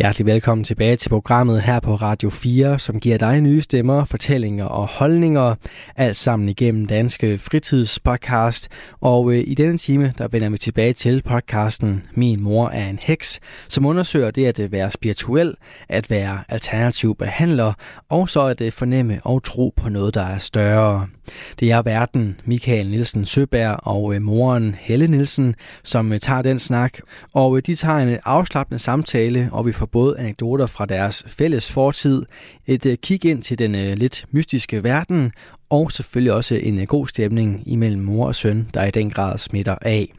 Hjertelig velkommen tilbage til programmet her på Radio 4, som giver dig nye stemmer, fortællinger og holdninger, alt sammen igennem Danske Fritidspodcast. Og øh, i denne time, der vender vi tilbage til podcasten Min mor er en heks, som undersøger det at øh, være spirituel, at være alternativ behandler, og så at øh, fornemme og tro på noget, der er større. Det er verden Michael Nielsen Søberg og øh, moren Helle Nielsen, som øh, tager den snak, og øh, de tager en øh, afslappende samtale, og vi får både anekdoter fra deres fælles fortid, et øh, kig ind til den øh, lidt mystiske verden, og selvfølgelig også en øh, god stemning imellem mor og søn, der i den grad smitter af.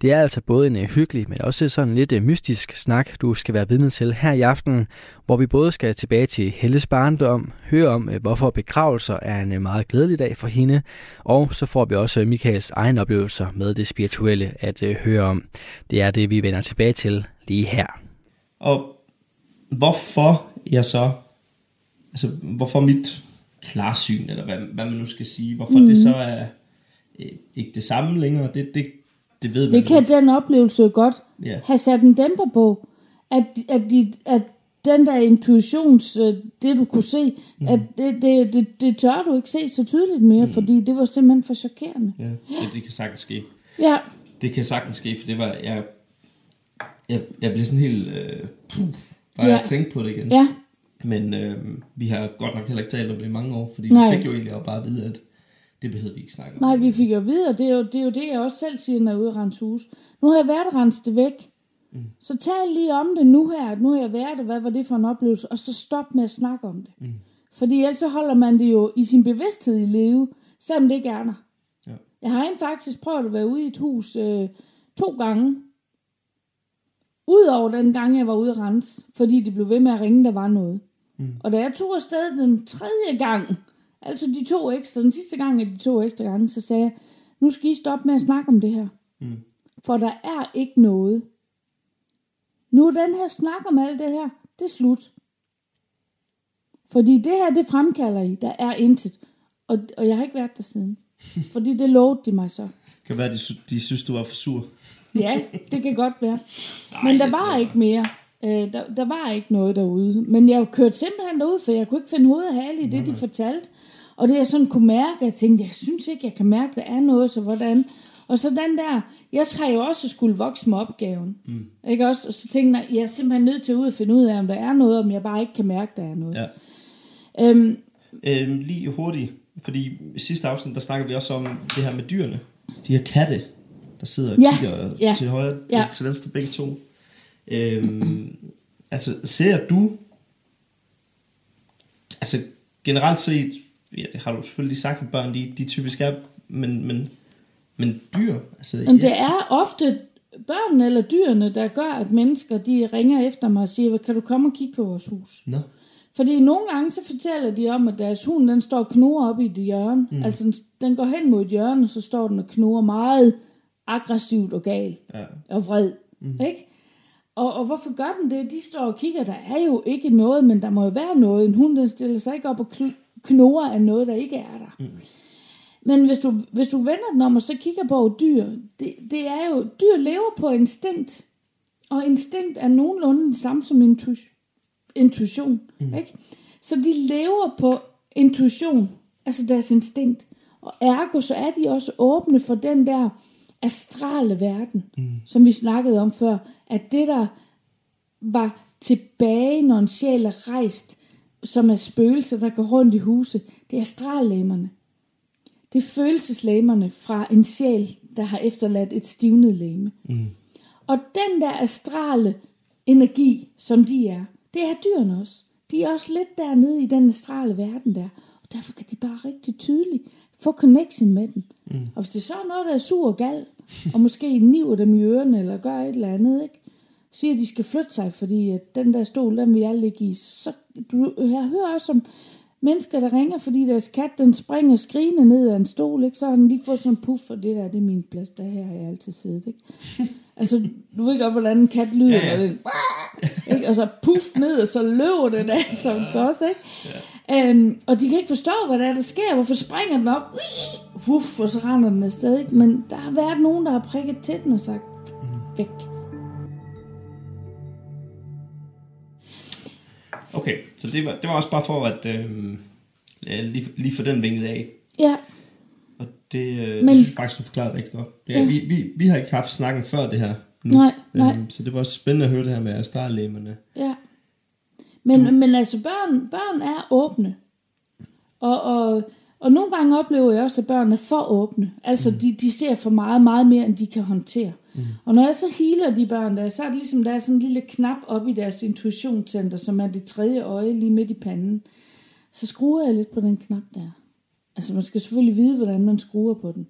Det er altså både en hyggelig, men også sådan lidt mystisk snak, du skal være vidne til her i aften, hvor vi både skal tilbage til Helles barndom, høre om, hvorfor begravelser er en meget glædelig dag for hende, og så får vi også Michaels egen oplevelser med det spirituelle at høre om. Det er det, vi vender tilbage til lige her. Og hvorfor jeg så, altså hvorfor mit klarsyn, eller hvad, hvad man nu skal sige, hvorfor mm. det så er øh, ikke det samme længere, det, det, det ved Det man kan ikke. den oplevelse godt Ja. have sat en dæmper på. At, at, de, at den der intuitions, øh, det du kunne se, Mhm. at det, det, det, det tør du ikke se så tydeligt mere, Mhm. fordi det var simpelthen for chokerende. Ja, det, det kan sagtens ske. Ja, Det kan sagtens ske, for det var, jeg, jeg, jeg blev sådan helt, øh, puh, bare Ja. jeg tænkte på det igen. ja, Men øh, vi har godt nok heller ikke talt om det i mange år, fordi Nej. vi fik jo egentlig også bare at vide, at det behøvede vi ikke snakke om. nej, vi fik jo videre, det er jo, det er jo det, jeg også selv siger, når jeg er ude at rense hus. Nu har jeg været at rense det væk. Mm. Så tal lige om det nu her, at nu har jeg været det, hvad var det for en oplevelse, og så stop med at snakke om det. Mm. Fordi ellers så holder man det jo i sin bevidsthed i live, selvom det ikke er der. Ja. Jeg har rent faktisk prøvet at være ude i et hus øh, to gange. Udover den gang, jeg var ude at rense, fordi de blev ved med at ringe, der var noget. Mm. Og da jeg tog afsted den tredje gang, altså de to ekstra, den sidste gang af de to ekstra gange, så sagde jeg, nu skal I stoppe med at snakke om det her. Mm. For der er ikke noget. Nu er den her snak om alt det her, det er slut. Fordi det her, det fremkalder I, der er intet. Og, og jeg har ikke været der siden. Fordi det lovede de mig så. Det kan være, de, sy- de synes, du var for sur. Ja, det kan godt være. Men der var ikke mere. Øh, der, der var ikke noget derude. Men jeg kørte simpelthen derud, for jeg kunne ikke finde hoved og hale i det, de fortalte. Og det jeg sådan kunne mærke, jeg tænkte, jeg synes ikke, jeg kan mærke, der er noget, så hvordan? Og så den der, jeg har jo også skulle vokse med opgaven. Mm. Ikke også? Og så tænkte jeg, jeg er simpelthen nødt til at ud og finde ud af, om der er noget, om jeg bare ikke kan mærke, der er noget. Ja. Øhm, Øhm, lige hurtigt, fordi i sidste afsnit, der snakker vi også om det her med dyrene. De her katte, der sidder og Ja, kigger ja, til højre ja. til venstre begge to. Øhm, altså, ser du, altså generelt set, ja, det har du selvfølgelig sagt, at børn, de, de typisk er, men, men, men dyr, altså, Men det er ofte børnene eller dyrene, der gør, at mennesker de ringer efter mig og siger, kan du komme og kigge på vores hus? Nå, Fordi nogle gange så fortæller de om, at deres hund den står og knurrer op i et hjørne. Mm. Altså den- den går hen mod et hjørne, og så står den og knurrer meget aggressivt og galt ja. og vred. Mm. Ikke? Og, og hvorfor gør den det? De står og kigger, der er jo ikke noget, men der må jo være noget. En hund den stiller sig ikke op og knurrer af noget, der ikke er der. Mm. Men hvis du, hvis du vender den om og så kigger på dyr, det, det er jo, dyr lever på instinkt. Og instinkt er nogenlunde det samme som intu- intuition. Mm. Ikke? Så de lever på intuition, altså deres instinkt. Og ergo så er de også åbne for den der astrale verden, mm. som vi snakkede om før, at det der var tilbage, når en sjæl er rejst, som er spøgelser, der går rundt i huset, det er astrallæmerne. Det er følelseslæmerne fra en sjæl, der har efterladt et stivnet læme. Mm. Og den der astrale energi, som de er, det er dyrene også. De er også lidt dernede i den astrale verden der. Og derfor kan de bare rigtig tydeligt få connection med den. Mm. Og hvis det så er noget, der er sur og gal, og måske niver dem i ørerne, eller gør et eller andet, ikke? siger, at de skal flytte sig, fordi at den der stol, den vil jeg ligge i. Så, du, jeg hører også om mennesker, der ringer, fordi deres kat, den springer skrigende ned af en stol, ikke? så har den lige fået sådan en puff, for det der, det er min plads, der her har jeg altid siddet. Ikke? Altså, du ved godt, hvordan en kat lyder, Ja, ja. Den, ikke? og så puff ned, og så løber den af som tos, ikke? Ja. Øhm, og de kan ikke forstå, hvad der er, der sker. Hvorfor springer den op? Uff, og så render den afsted, ikke? Men der har været nogen, der har prikket til den og sagt, væk. Okay, så det var, det var også bare for at øh, lige, lige få den vinget af. Ja, Og det, øh, Men- det synes jeg faktisk, du forklarede rigtig godt. Ja, Ja. vi, vi, vi har ikke haft snakken før det her. Nu. Nej, nej. Øhm, så det var også spændende at høre det her med astrallægerne. Ja. Men, men altså, børn, børn er åbne. Og, og, og nogle gange oplever jeg også, at børn er for åbne. Altså, de, de ser for meget, meget mere, end de kan håndtere. Mm. Og når jeg så healer de børn der, så er det ligesom, der er sådan en lille knap op i deres intuitionscenter, som er det tredje øje lige midt i panden. Så skruer jeg lidt på den knap der. Altså, man skal selvfølgelig vide, hvordan man skruer på den.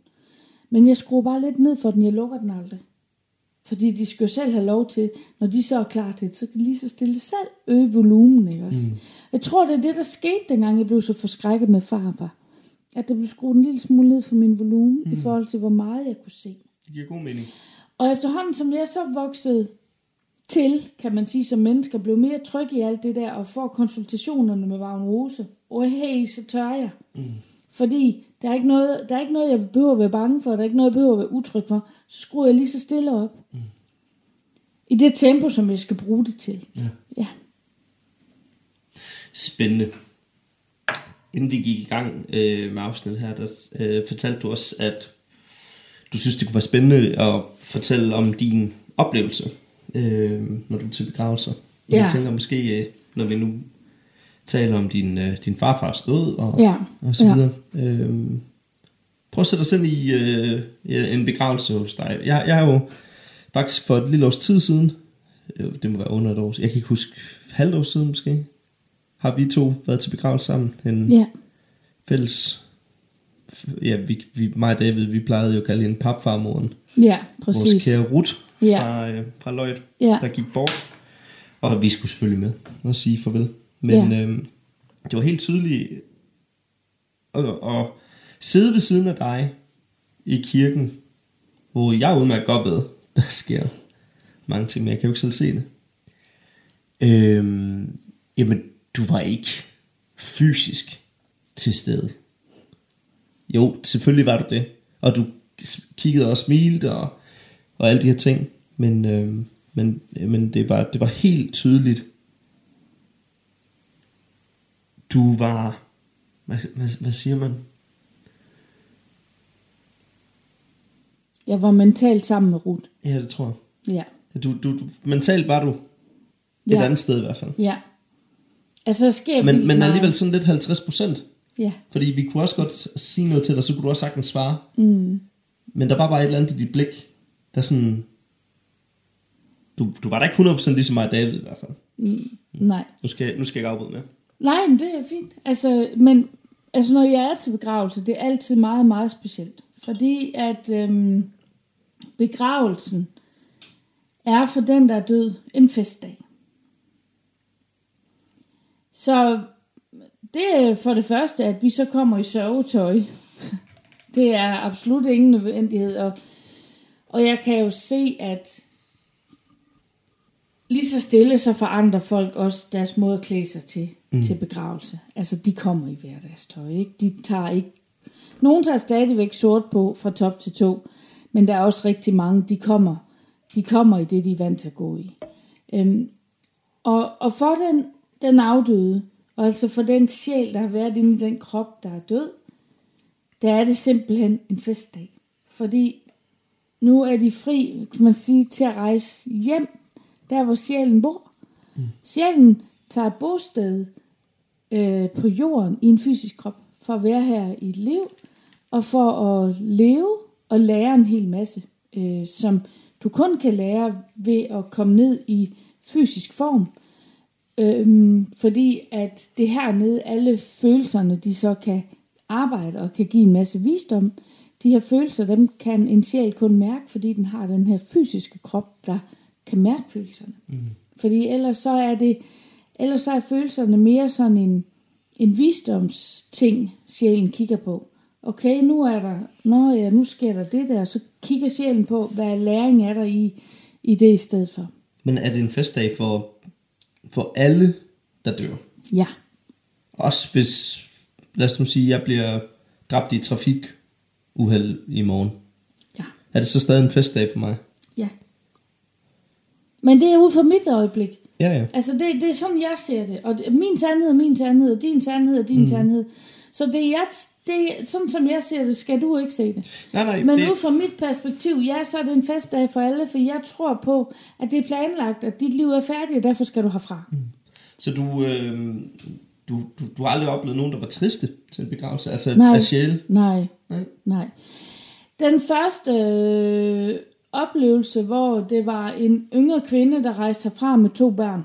Men jeg skruer bare lidt ned for den, jeg lukker den aldrig. Fordi de skal jo selv have lov til, når de så er klar til det, så kan de lige så stille selv øge volumen, ikke også? Mm. Jeg tror, det er det, der skete, dengang jeg blev så forskrækket med farfar. At der blev skruet en lille smule ned for min volumen, mm. i forhold til, hvor meget jeg kunne se. Det giver god mening. Og efterhånden, som jeg så voksede til, kan man sige, som mennesker, blev mere tryg i alt det der, og får konsultationerne med Vagn Rose, og hey, så tør jeg. Mm. Fordi der er, ikke noget, der er ikke noget, jeg behøver at være bange for, der er ikke noget, jeg behøver at være utryg for. Så skruer jeg lige så stille op. Mm. I det tempo, som jeg skal bruge det til. Ja. ja. Spændende. Inden vi gik i gang øh, med afsnittet her, der øh, fortalte du også, at du synes, det kunne være spændende at fortælle om din oplevelse, øh, når du er til begravelser. Ja. Jeg tænker måske, øh, når vi nu taler om din, øh, din farfars død og, Ja. og så Ja. videre. Øh, prøv at sætte dig selv i øh, ja, en begravelse hos dig. Jeg, jeg har jo faktisk for et lille års tid siden, øh, det må være under et år, jeg kan ikke huske, halvt år siden måske, har vi to været til begravelse sammen. En Ja. fælles, ja, vi, vi, mig og David, vi plejede jo at kalde hende papfarmoren. Ja, Vores præcis. kære Ruth Ja. fra, øh, fra Lloyd, Ja. der gik bort. Og vi skulle selvfølgelig med og sige farvel. Men Ja. øhm, det var helt tydeligt at, at sidde ved siden af dig i kirken, hvor jeg udmærket godt ved, der sker mange ting, men jeg kan jo ikke selv se det. Øhm, jamen, du var ikke fysisk til stede. Jo, selvfølgelig var du det. Og du kiggede og smilte og, og alle de her ting. Men, øh, men, men det, var, det var helt tydeligt. Du var... Hvad, hvad, hvad siger man? Jeg var mentalt sammen med Ruth. Ja, det tror jeg. Ja. Du, du, du, mentalt var du et Ja. andet sted i hvert fald. Ja. Altså, der sker Men, men alligevel sådan lidt 50 procent. Ja. Fordi vi kunne også godt sige noget til dig, så kunne du også sagtens svare. Mm. Men der var bare et eller andet i dit blik, der sådan... Du, du var da ikke 100% ligesom mig og David i hvert fald. Nej. Nu skal, nu skal jeg ikke afbryde med. Nej, men det er fint. Altså, men altså, når jeg er til begravelse, det er altid meget, meget specielt. Fordi at øhm, begravelsen er for den, der er død, en festdag. Så det er for det første, at vi så kommer i sørgetøj. Det er absolut ingen nødvendighed. Og, og jeg kan jo se, at lige så stille, så forandrer folk også deres måde at klæde sig til, mm. til begravelse. Altså, de kommer i hverdagstøj, ikke? De tager ikke... Nogen tager stadigvæk sort på fra top til to, men der er også rigtig mange, de kommer, de kommer i det, de er vant til at gå i. Øhm, og, og for den, den afdøde, og altså for den sjæl, der har været inde i den krop, der er død, der er det simpelthen en festdag. Fordi nu er de fri, kan man sige, til at rejse hjem, der hvor sjælen bor. Mm. Sjælen tager bosted øh, på jorden i en fysisk krop, for at være her i et liv, og for at leve og lære en hel masse, øh, som du kun kan lære ved at komme ned i fysisk form. Øhm, fordi at det hernede, alle følelserne, de så kan arbejde og kan give en masse visdom. De her følelser, dem kan en sjæl kun mærke, fordi den har den her fysiske krop, der kan mærke følelserne. Mm. Fordi ellers så er det, ellers så er følelserne mere sådan en, en visdomsting, sjælen kigger på. Okay, nu er der, nå ja, nu sker der det der, så kigger sjælen på, hvad læring er der i, i det i stedet for. Men er det en festdag for, for alle, der dør? Ja. Også hvis, lad os nu sige, jeg bliver dræbt i trafikuheld i morgen. Ja. Er det så stadig en festdag for mig? Men det er ud fra mit øjeblik. Ja, ja. Altså, det, det er sådan, jeg ser det. Og det, min sandhed er min sandhed, og din sandhed er din mm. sandhed. Så det er, jeg, det sådan som jeg ser det, skal du ikke se det. Nej, nej, Men det- ud fra mit perspektiv, ja, så er det en festdag for alle, for jeg tror på, at det er planlagt, at dit liv er færdigt, og derfor skal du herfra. Mm. Så du, øh, du, du, du har aldrig oplevet nogen, der var triste til en begravelse? Altså Nej. af sjæle? Nej, Nej. nej. Den første øh, oplevelse, hvor det var en yngre kvinde, der rejste herfra med to børn.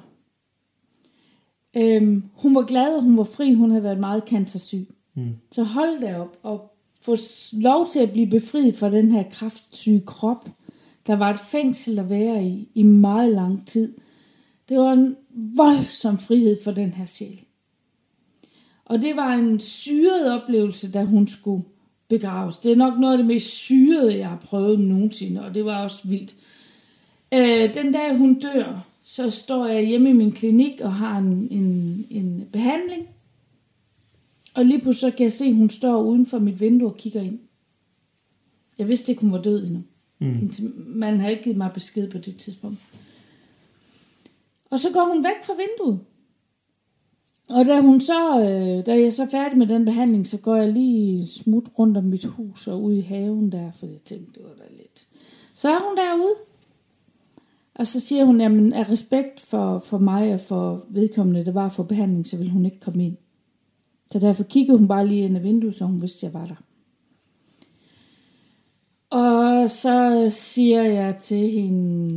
Øhm, hun var glad, hun var fri. Hun havde været meget cancersyg. Mm. Så hold da op og få lov til at blive befriet fra den her kraftsyge krop. Der var et fængsel at være i i meget lang tid. Det var en voldsom frihed for den her sjæl. Og det var en syret oplevelse, da hun skulle begraves. Det er nok noget af det mest syrede, jeg har prøvet nogensinde, og det var også vildt. Øh, den dag hun dør, så står jeg hjemme i min klinik og har en, en, en behandling. Og lige pludselig så kan jeg se, at hun står uden for mit vindue og kigger ind. Jeg vidste ikke, hun var død endnu. Mm. Man har ikke givet mig besked på det tidspunkt. Og så går hun væk fra vinduet. Og da, hun så, øh, da jeg er så færdig med den behandling, så går jeg lige smut rundt om mit hus og ud i haven der, for jeg tænkte, det var da lidt. Så er hun derude. Og så siger hun, jamen af respekt for, for mig og for vedkommende, der var for behandling, så vil hun ikke komme ind. Så derfor kiggede hun bare lige ind ad vinduet, så hun vidste, at jeg var der. Og så siger jeg til hende,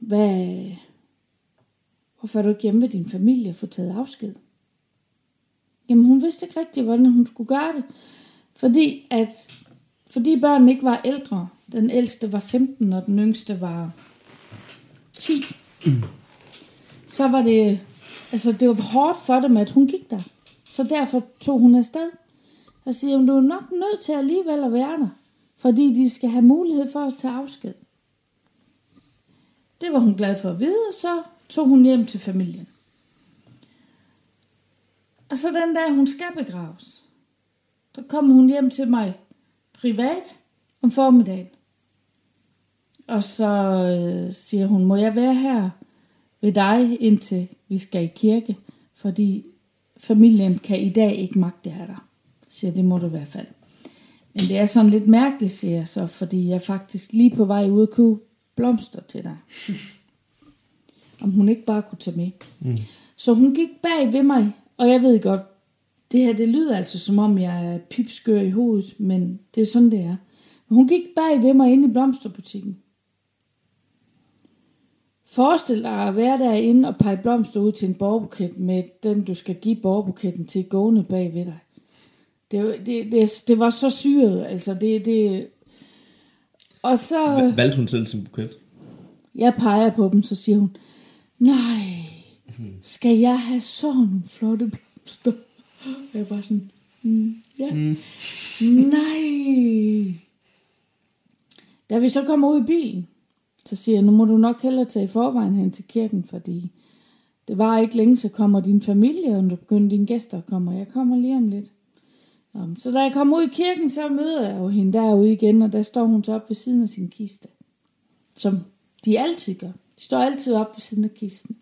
hvad, hvorfor er du ikke hjemme ved din familie og få taget afsked? Jamen hun vidste ikke rigtigt, hvordan hun skulle gøre det. Fordi, at, fordi børnene ikke var ældre. Den ældste var 15, og den yngste var 10. Så var det, altså det var hårdt for dem, at hun gik der. Så derfor tog hun afsted. Og siger, at du er nok nødt til alligevel at være der. Fordi de skal have mulighed for at tage afsked. Det var hun glad for at vide, og så tog hun hjem til familien. Og så den dag, hun skal begraves, der kommer hun hjem til mig privat om formiddagen. Og så øh, siger hun, må jeg være her ved dig, indtil vi skal i kirke, fordi familien kan i dag ikke magte her der. Siger, det må du i hvert fald. Men det er sådan lidt mærkeligt, siger jeg så, fordi jeg er faktisk lige på vej ud og købe blomster til dig. Om hun ikke bare kunne tage med. Mm. Så hun gik bag ved mig, og jeg ved godt, det her det lyder altså som om jeg er pipskør i hovedet, men det er sådan det er. Men hun gik bag ved mig ind i blomsterbutikken. Forestil dig at være derinde og pege blomster ud til en borgerbuket med den, du skal give borgerbuketten til gående bag ved dig. Det, det, det, det var så syret, altså det, det... Og så... Valgte hun selv sin buket? Jeg peger på dem, så siger hun, nej, skal jeg have sådan nogle flotte blomster? Jeg var sådan, mm, ja, mm. nej. Da vi så kommer ud i bilen, så siger jeg, nu må du nok hellere tage i forvejen hen til kirken, fordi det var ikke længe, så kommer din familie, og nu begynder dine gæster at komme, og jeg kommer lige om lidt. Så da jeg kommer ud i kirken, så møder jeg jo hende derude igen, og der står hun så op ved siden af sin kiste som de altid gør. De står altid op ved siden af kisten.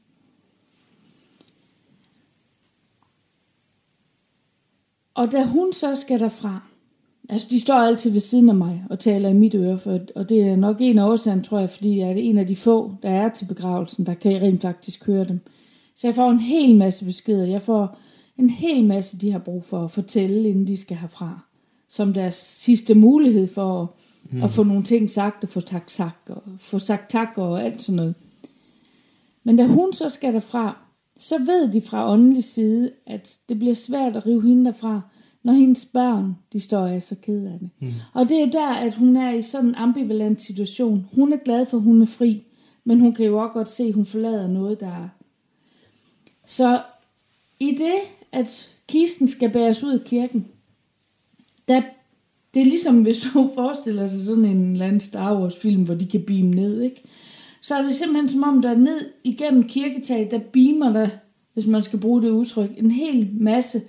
Og da hun så skal derfra, altså de står altid ved siden af mig og taler i mit øre, for, og det er nok en af årsagen, tror jeg, fordi jeg er en af de få, der er til begravelsen, der kan rent faktisk høre dem. Så jeg får en hel masse beskeder. Jeg får en hel masse, de har brug for at fortælle, inden de skal herfra. Som deres sidste mulighed for at, mm. at få nogle ting sagt, og få tak, sagt, og få sagt tak og alt sådan noget. Men da hun så skal derfra, så ved de fra åndelig side, at det bliver svært at rive hende derfra, når hendes børn, de står og er så ked af det. Mm. Og det er jo der, at hun er i sådan en ambivalent situation. Hun er glad for, at hun er fri, men hun kan jo også godt se, at hun forlader noget, der er. Så i det, at kisten skal bæres ud af kirken, der, det er ligesom, hvis du forestiller sig sådan en eller anden Star Wars film, hvor de kan beame ned, ikke? Så er det simpelthen som om, der ned igennem kirketaget, der beamer der, hvis man skal bruge det udtryk, en hel masse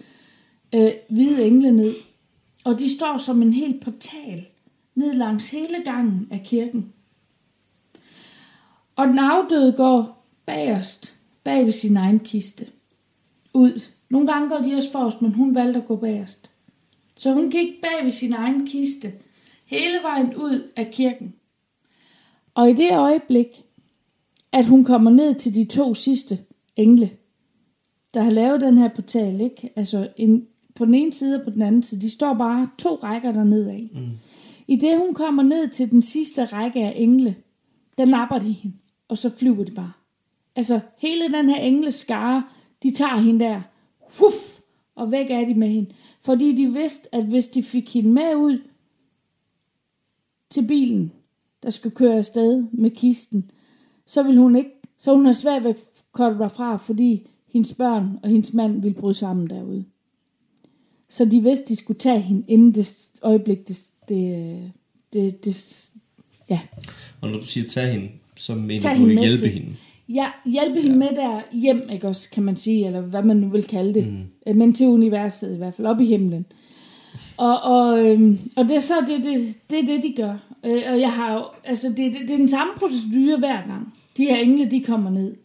øh, hvide engle ned. Og de står som en hel portal ned langs hele gangen af kirken. Og den afdøde går bagerst, bag ved sin egen kiste, ud. Nogle gange går de også forrest, men hun valgte at gå bagerst. Så hun gik bag ved sin egen kiste, hele vejen ud af kirken. Og i det øjeblik, at hun kommer ned til de to sidste engle, der har lavet den her portal, ikke? Altså en, på den ene side og på den anden side, de står bare to rækker dernede af. Mm. I det hun kommer ned til den sidste række af engle, der napper de hende, og så flyver de bare. Altså hele den her engleskare, de tager hende der, huff, og væk er de med hende. Fordi de vidste, at hvis de fik hende med ud til bilen, der skulle køre afsted med kisten, så ville hun ikke, så hun har svært ved at komme derfra, fordi hendes børn og hendes mand ville bryde sammen derude. Så de vidste, de skulle tage hende, inden det øjeblik, det, det, det, det ja. Og når du siger tage hende, så mener Tag du hende hjælpe til- hende. Ja, hjælpe hende med der hjem, ikke også, kan man sige, eller hvad man nu vil kalde det. Mm. Men til universet i hvert fald, op i himlen. Og, og, øhm, og det er så det, det, det, det de gør. Øh, og jeg har jo, altså det, det, det er den samme procedure hver gang. De her engle, de kommer ned.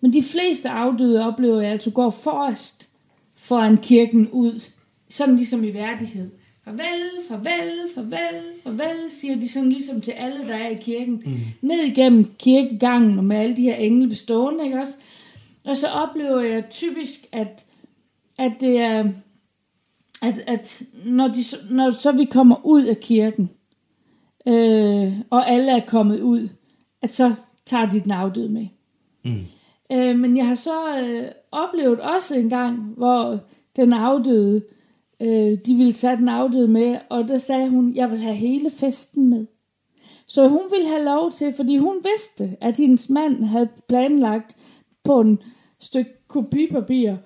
Men de fleste afdøde oplever jeg altså går forrest foran kirken ud. Sådan ligesom i værdighed. Farvel, farvel, farvel, farvel, siger de sådan ligesom til alle, der er i kirken. Mm. Ned igennem kirkegangen og med alle de her engle bestående, ikke også? Og så oplever jeg typisk, at, at det er, at, at når, de, når så vi kommer ud af kirken, øh, og alle er kommet ud, at så tager de den afdøde med. Mm. Øh, men jeg har så øh, oplevet også en gang, hvor den afdøde, øh, de ville tage den afdøde med, og der sagde hun, jeg vil have hele festen med. Så hun ville have lov til, fordi hun vidste, at hendes mand havde planlagt på en stykke kopipapir,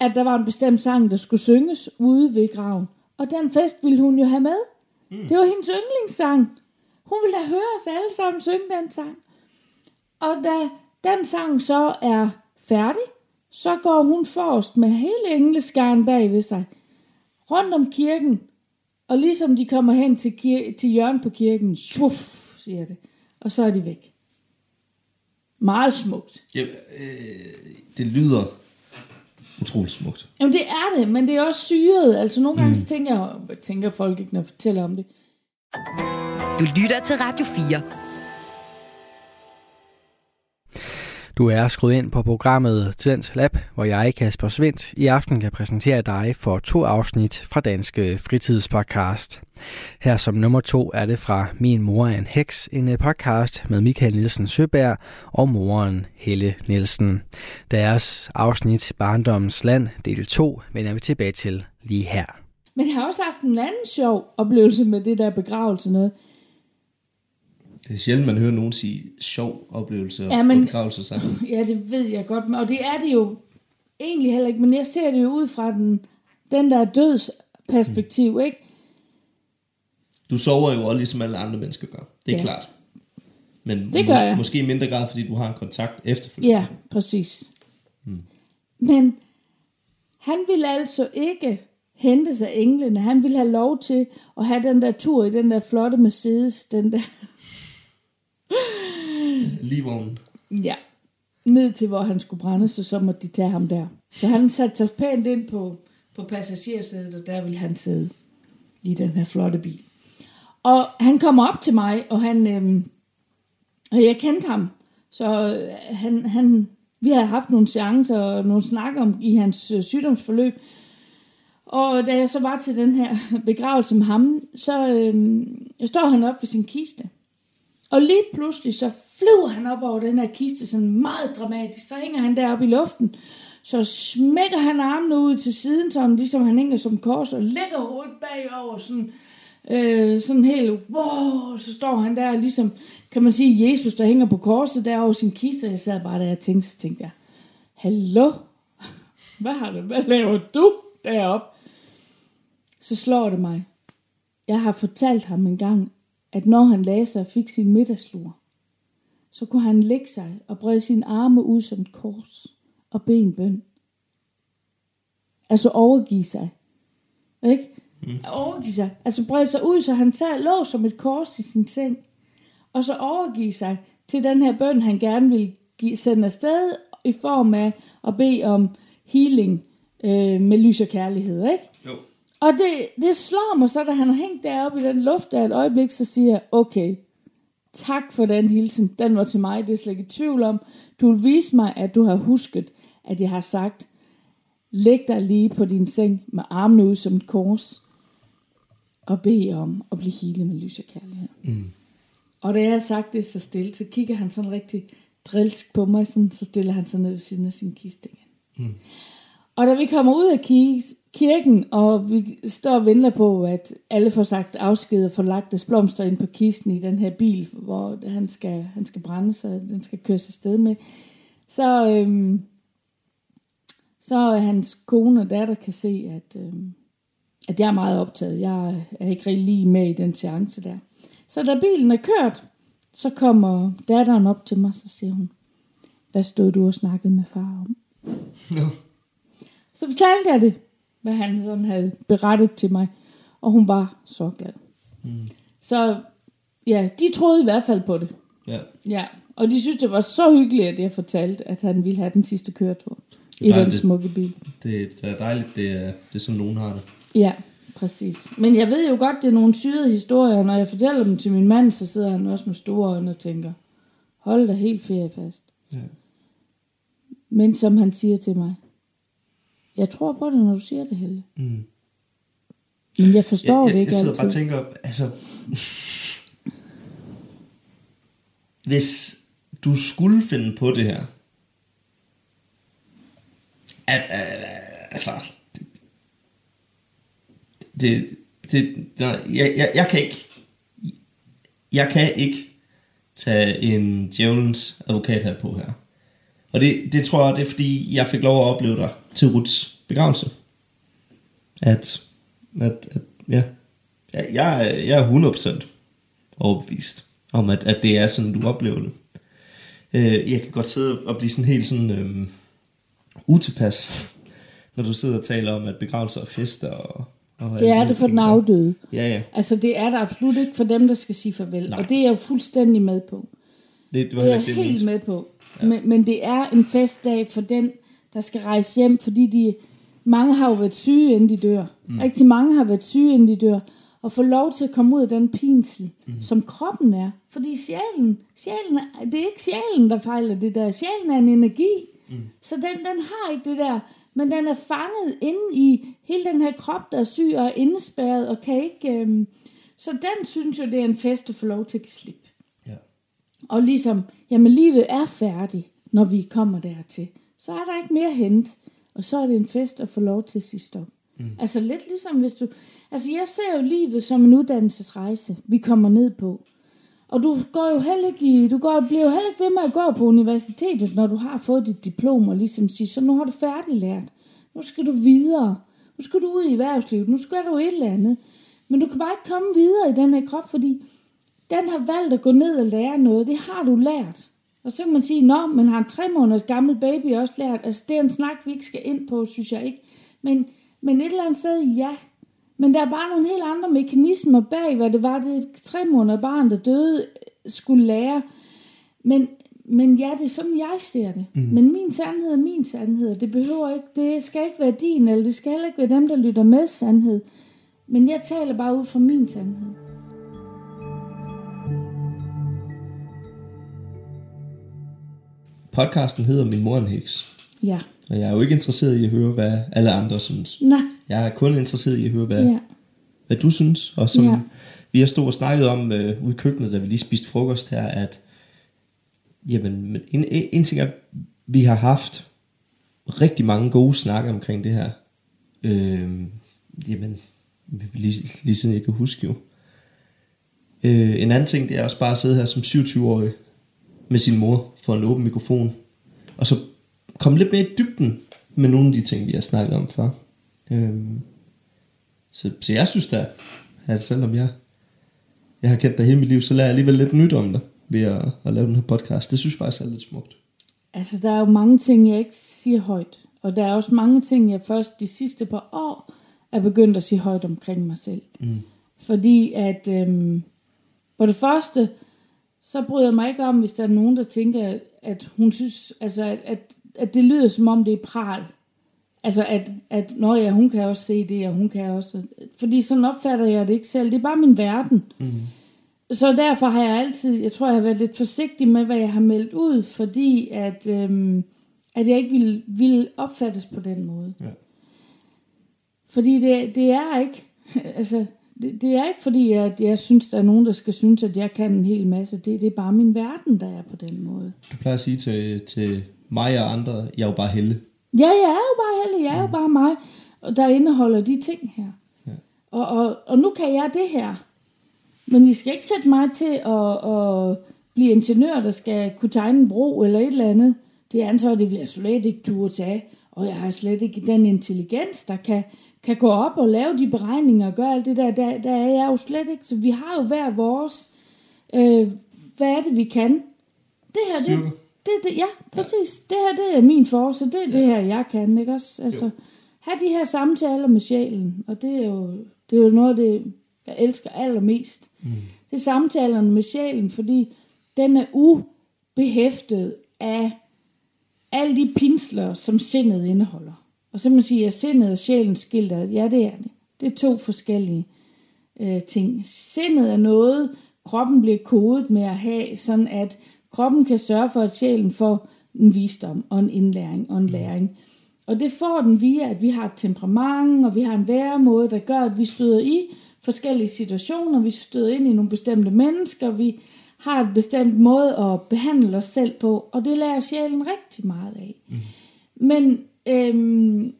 at der var en bestemt sang, der skulle synges ude ved graven. Og den fest ville hun jo have med. Mm. Det var hendes yndlingssang. Hun ville da høre os alle sammen synge den sang. Og da den sang så er færdig, så går hun forrest med hele engleskaren bag ved sig, rundt om kirken, og ligesom de kommer hen til, kir- til hjørnet på kirken, svuff, siger det, og så er de væk. Meget smukt. Ja, øh, det lyder utroligt smukt. Jamen det er det, men det er også syret. Altså nogle gange mm. så tænker jeg, hvad tænker folk ikke, når jeg fortæller om det. Du lytter til Radio 4. Du er skruet ind på programmet Tidens Lab, hvor jeg, Kasper Svendt, i aften kan præsentere dig for to afsnit fra Danske Fritidspodcast. Her som nummer to er det fra Min mor er en heks, en øh, podcast med Michael Nielsen Søberg og moren Helle Nielsen. Deres afsnit Barndommens Land, del 2, vender vi tilbage til lige her. Men jeg har også haft en anden sjov oplevelse med det der begravelse noget. Det er sjældent, man hører nogen sige sjov oplevelse Ja, men- og begravelse sammen. Ja, det ved jeg godt, og det er det jo egentlig heller ikke, men jeg ser det jo ud fra den, den der dødsperspektiv, mm. ikke? Du sover jo også ligesom alle andre mennesker gør. Det er Ja. klart. Men Det gør jeg. måske i mindre grad, fordi du har en kontakt efterfølgende. Ja, præcis. Mm. Men han ville altså ikke hente sig englene. Han ville have lov til at have den der tur i den der flotte Mercedes, den der, Livvognen. ja, ned til hvor han skulle brænde, så så måtte de tage ham der. Så han satte sig pænt ind på, på passagersædet, og der ville han sidde i den her flotte bil. Og han kom op til mig, og han, øhm, og jeg kendte ham, så øh, han, han, vi havde haft nogle seancer og nogle snakker om i hans øh, sygdomsforløb. Og da jeg så var til den her begravelse med ham, så øhm, står han op ved sin kiste. Og lige pludselig så flyver han op over den her kiste sådan meget dramatisk. Så hænger han deroppe i luften. Så smækker han armene ud til siden, sådan ligesom han hænger som kors, og lægger hovedet bagover, sådan, øh, sådan helt, wow, så står han der ligesom, kan man sige, Jesus, der hænger på korset der over sin kiste. Jeg sad bare der og tænkte, så tænkte jeg, hallo, hvad har du, hvad laver du deroppe? Så slår det mig. Jeg har fortalt ham en gang, at når han lagde sig og fik sin middagslur, så kunne han lægge sig og brede sine arme ud som et kors og bede en bøn. Altså overgive sig. Ikke? Mm. Overgive sig. Altså brede sig ud, så han sad lå som et kors i sin seng. Og så overgive sig til den her bøn, han gerne vil give, sende afsted i form af at bede om healing øh, med lys og kærlighed. Ikke? Jo. Og det, det slår mig så, da han har hængt deroppe i den luft af et øjeblik, så siger jeg, okay, tak for den hilsen. Den var til mig, det er slet ikke i tvivl om. Du vil vise mig, at du har husket, at jeg har sagt, læg dig lige på din seng med armene ud som et kors, og bed om at blive healet med lys og kærlighed. Mm. Og da jeg har sagt det så stille, så kigger han sådan rigtig drilsk på mig, sådan, så stiller han sig ned ved siden af sin kiste igen. Mm. Og da vi kommer ud af kirken, og vi står og venter på, at alle får sagt afsked og får lagt deres blomster ind på kisten i den her bil, hvor han skal, han skal brænde, så den skal køres afsted med, så, øhm, så hans kone og datter kan se, at, øhm, at jeg er meget optaget. Jeg er ikke rigtig lige med i den seance der. Så da bilen er kørt, så kommer datteren op til mig, så siger hun, hvad stod du og snakkede med far om? Ja. Så fortalte jeg det, hvad han sådan havde berettet til mig, og hun var så glad. Mm. Så ja, de troede i hvert fald på det. Ja. Ja, og de synes, det var så hyggeligt, at jeg fortalte, at han ville have den sidste køretur i den smukke bil. Det, det er dejligt, det er, det er som nogen har det. Ja, præcis. Men jeg ved jo godt, det er nogle syrede historier, når jeg fortæller dem til min mand, så sidder han også med store øjne og tænker, hold da helt ferie fast. Ja. Men som han siger til mig, jeg tror på det, når du siger det, Helle. Mm. Men jeg forstår jeg, jeg, det ikke jeg altid. Jeg sidder bare og tænker, altså... hvis du skulle finde på det her, at, at, altså, det, det, nej, jeg, jeg, jeg kan ikke, jeg kan ikke tage en djævelens advokat her på her. Og det, det tror jeg, det er fordi, jeg fik lov at opleve dig til Ruts begravelse. At, at, at ja, jeg, jeg er 100% overbevist om, at, at det er sådan, du oplever det. Øh, jeg kan godt sidde og blive sådan helt sådan øh, utilpas, når du sidder og taler om, at begravelser og fester og, og det er det for den afdøde. Ja, ja. Altså det er der absolut ikke for dem, der skal sige farvel. Nej. Og det er jeg jo fuldstændig med på. Det, det, var det er jeg helt med på. Ja. Men, men det er en festdag for den, der skal rejse hjem, fordi de, mange har jo været syge, inden de dør. Mm. Rigtig mange har været syge, inden de dør. Og få lov til at komme ud af den pinsel, mm. som kroppen er. Fordi sjælen, sjælen, det er ikke sjælen, der fejler det der. Sjælen er en energi. Mm. Så den, den har ikke det der. Men den er fanget inde i hele den her krop, der er syg og er indespærret og kan ikke... Øhm, så den synes jo, det er en fest at få lov til at give slip. Ja. Og ligesom, jamen livet er færdigt, når vi kommer dertil. Så er der ikke mere hent. Og så er det en fest at få lov til at sige stop. Mm. Altså lidt ligesom hvis du... Altså jeg ser jo livet som en uddannelsesrejse, vi kommer ned på. Og du går jo heller ikke i, du går, bliver jo heller ikke ved med at gå på universitetet, når du har fået dit diplom og ligesom sige, så nu har du færdiglært. Nu skal du videre. Nu skal du ud i erhvervslivet. Nu skal du et eller andet. Men du kan bare ikke komme videre i den her krop, fordi den har valgt at gå ned og lære noget. Det har du lært. Og så kan man sige, nå, men har en tre måneders gammel baby også lært? Altså, det er en snak, vi ikke skal ind på, synes jeg ikke. Men, men et eller andet sted, ja. Men der er bare nogle helt andre mekanismer bag, hvad det var, det tre måneder barn, der døde, skulle lære. Men, men ja, det er sådan, jeg ser det. Mm. Men min sandhed er min sandhed. Det behøver ikke, det skal ikke være din, eller det skal heller ikke være dem, der lytter med sandhed. Men jeg taler bare ud fra min sandhed. Podcasten hedder Min mor en heks. Ja. Og jeg er jo ikke interesseret i at høre, hvad alle andre synes. Nej. Jeg er kun interesseret i at høre, hvad, ja. hvad du synes. Og som ja. vi har stået og snakket om øh, ude i køkkenet, da vi lige spiste frokost her, at jamen, en, en ting er, vi har haft rigtig mange gode snakke omkring det her. Øh, jamen, lige, lige siden jeg kan huske jo. Øh, en anden ting, det er også bare at sidde her som 27-årig med sin mor for en åben mikrofon, og så komme lidt mere i dybden med nogle af de ting, vi har snakket om før. Øhm, så, så jeg synes da, at selvom jeg, jeg har kendt dig hele mit liv, så lærer jeg alligevel lidt nyt om dig. ved at, at lave den her podcast. Det synes jeg faktisk er lidt smukt. Altså, der er jo mange ting, jeg ikke siger højt. Og der er også mange ting, jeg først de sidste par år er begyndt at sige højt omkring mig selv. Mm. Fordi at, øhm, for det første, så bryder jeg mig ikke om, hvis der er nogen, der tænker, at hun synes, altså, at, at, at det lyder som om, det er pral. Altså, at, at nå ja, hun kan også se det, og hun kan også... Fordi sådan opfatter jeg det ikke selv. Det er bare min verden. Mm. Så derfor har jeg altid, jeg tror, jeg har været lidt forsigtig med, hvad jeg har meldt ud, fordi at, øhm, at jeg ikke ville, ville opfattes på den måde. Ja. Fordi det, det er ikke, altså, det, det er ikke fordi, at jeg synes, der er nogen, der skal synes, at jeg kan en hel masse. Det, det er bare min verden, der er på den måde. Du plejer at sige til, til mig og andre, jeg er jo bare helle. Ja, jeg er jo bare helle, jeg er jo bare mig, der indeholder de ting her. Ja. Og, og, og nu kan jeg det her. Men I skal ikke sætte mig til at, at blive ingeniør, der skal kunne tegne en bro eller et eller andet. Det ansvar, det vil jeg slet ikke turde tage. Og jeg har slet ikke den intelligens, der kan, kan gå op og lave de beregninger og gøre alt det der. Der, der er jeg jo slet ikke. Så vi har jo hver vores... Øh, hvad er det, vi kan? Det her, det, det, det, ja, præcis. Ja. Det her, det er min force, det er ja. det her, jeg kan, ikke også? Altså, jo. have de her samtaler med sjælen, og det er jo, det er jo noget det, jeg elsker allermest. Mm. Det er samtalerne med sjælen, fordi den er ubehæftet af alle de pinsler, som sindet indeholder. Og så man sige, at sindet og sjælen skilt ad. Ja, det er det. Det er to forskellige øh, ting. Sindet er noget, kroppen bliver kodet med at have, sådan at kroppen kan sørge for, at sjælen får en visdom og en indlæring og en læring. Og det får den via, at vi har et temperament, og vi har en væremåde, der gør, at vi støder i forskellige situationer, vi støder ind i nogle bestemte mennesker, vi har et bestemt måde at behandle os selv på, og det lærer sjælen rigtig meget af. Mm. Men, øhm,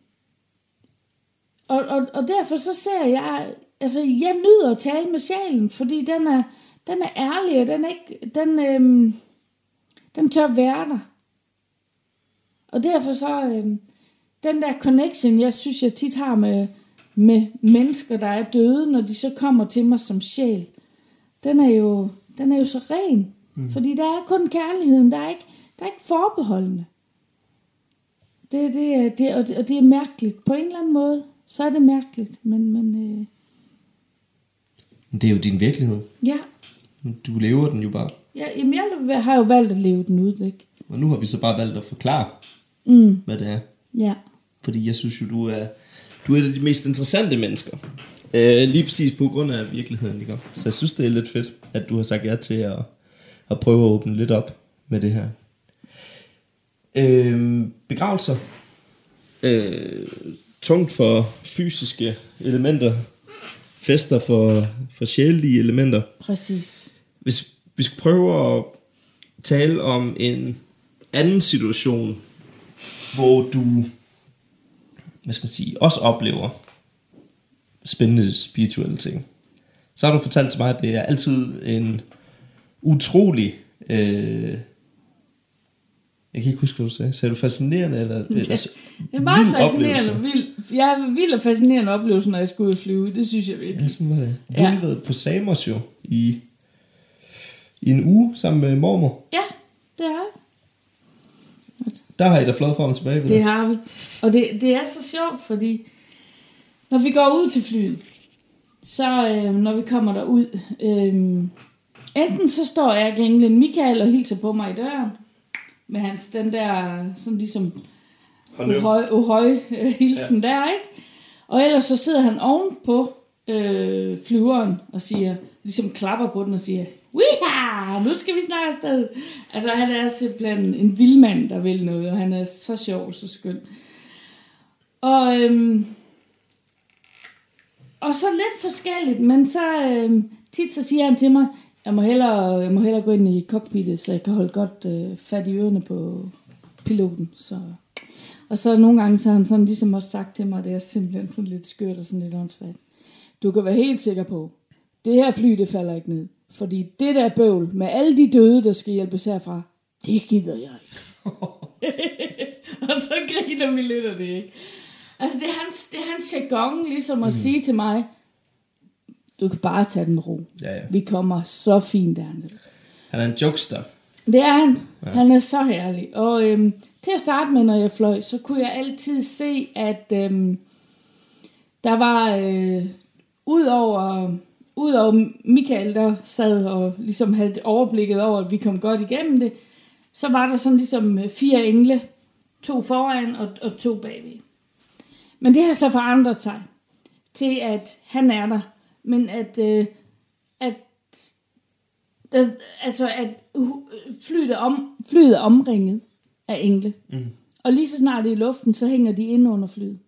og, og, og derfor så ser jeg, altså jeg nyder at tale med sjælen, fordi den er, den er ærlig, og den, er ikke, den, øhm, den tør være der. Og derfor så, øhm, den der connection, jeg synes, jeg tit har med, med mennesker, der er døde, når de så kommer til mig som sjæl, den er jo, den er jo så ren. Mm. Fordi der er kun kærligheden, der er ikke, der er ikke forbeholdende. Det, det, er, det, og, det, og det er mærkeligt. På en eller anden måde, så er det mærkeligt. Men, men øh... Det er jo din virkelighed. Ja. Du lever den jo bare. Ja, jamen jeg har jo valgt at leve den ud, ikke? Og nu har vi så bare valgt at forklare, mm. hvad det er. Ja. Fordi jeg synes jo, du er, du er et af de mest interessante mennesker. Øh, lige præcis på grund af virkeligheden, ikke? Så jeg synes, det er lidt fedt, at du har sagt ja til at, at prøve at åbne lidt op med det her. Øh, begravelser. Øh, tungt for fysiske elementer. Fester for, for sjælelige elementer. Præcis. Hvis vi skal prøve at tale om en anden situation, hvor du hvad skal man sige, også oplever spændende spirituelle ting. Så har du fortalt til mig, at det er altid en utrolig... Øh, jeg kan ikke huske, hvad du sagde. Sagde du fascinerende? Eller, eller det er meget fascinerende. Vild, jeg er vild og fascinerende oplevelse, når jeg skal ud og flyve. Det synes jeg virkelig. Ja, sådan var det. Du har ja. været på Samos jo i, i en uge sammen med mormor. Ja, det har jeg. Der har I da flot frem og tilbage. Det har vi. Og det, det er så sjovt, fordi når vi går ud til flyet, så øh, når vi kommer derud, øh, enten så står jeg Englen Michael og hilser på mig i døren, med hans den der, sådan ligesom uhøj, uhøj øh, hilsen ja. der, ikke? Og ellers så sidder han oven på øh, flyveren og siger, ligesom klapper på den og siger, Wiha! Nu skal vi snart afsted. Altså, han er simpelthen en vildmand, der vil noget, og han er så sjov, så skøn. Og, øhm, og så lidt forskelligt, men så øhm, tit så siger han til mig, jeg må hellere, jeg må hellere gå ind i cockpittet, så jeg kan holde godt øh, fat i ørerne på piloten. Så. Og så nogle gange så har han sådan ligesom også sagt til mig, det er simpelthen sådan lidt skørt og sådan lidt åndssvagt. Du kan være helt sikker på, det her fly, det falder ikke ned. Fordi det der bøvl med alle de døde, der skal hjælpes herfra, det gider jeg ikke. og så griner vi lidt af det, ikke? Altså, det er hans, det er hans jargon, ligesom at mm. sige til mig, du kan bare tage den ro. Ja, ja. Vi kommer så fint dernede. Han er en jokester. Det er han. Ja. Han er så herlig. Og øhm, til at starte med, når jeg fløj, så kunne jeg altid se, at øhm, der var, øh, udover, udover Michael, der sad og ligesom havde overblikket over, at vi kom godt igennem det, så var der sådan ligesom øh, fire engle, to foran og, og to bagved. Men det har så forandret sig til, at han er der, men at, øh, at der, altså at flyet er, om, flyet er omringet af engle. Mm. Og lige så snart det er i luften, så hænger de ind under flyet.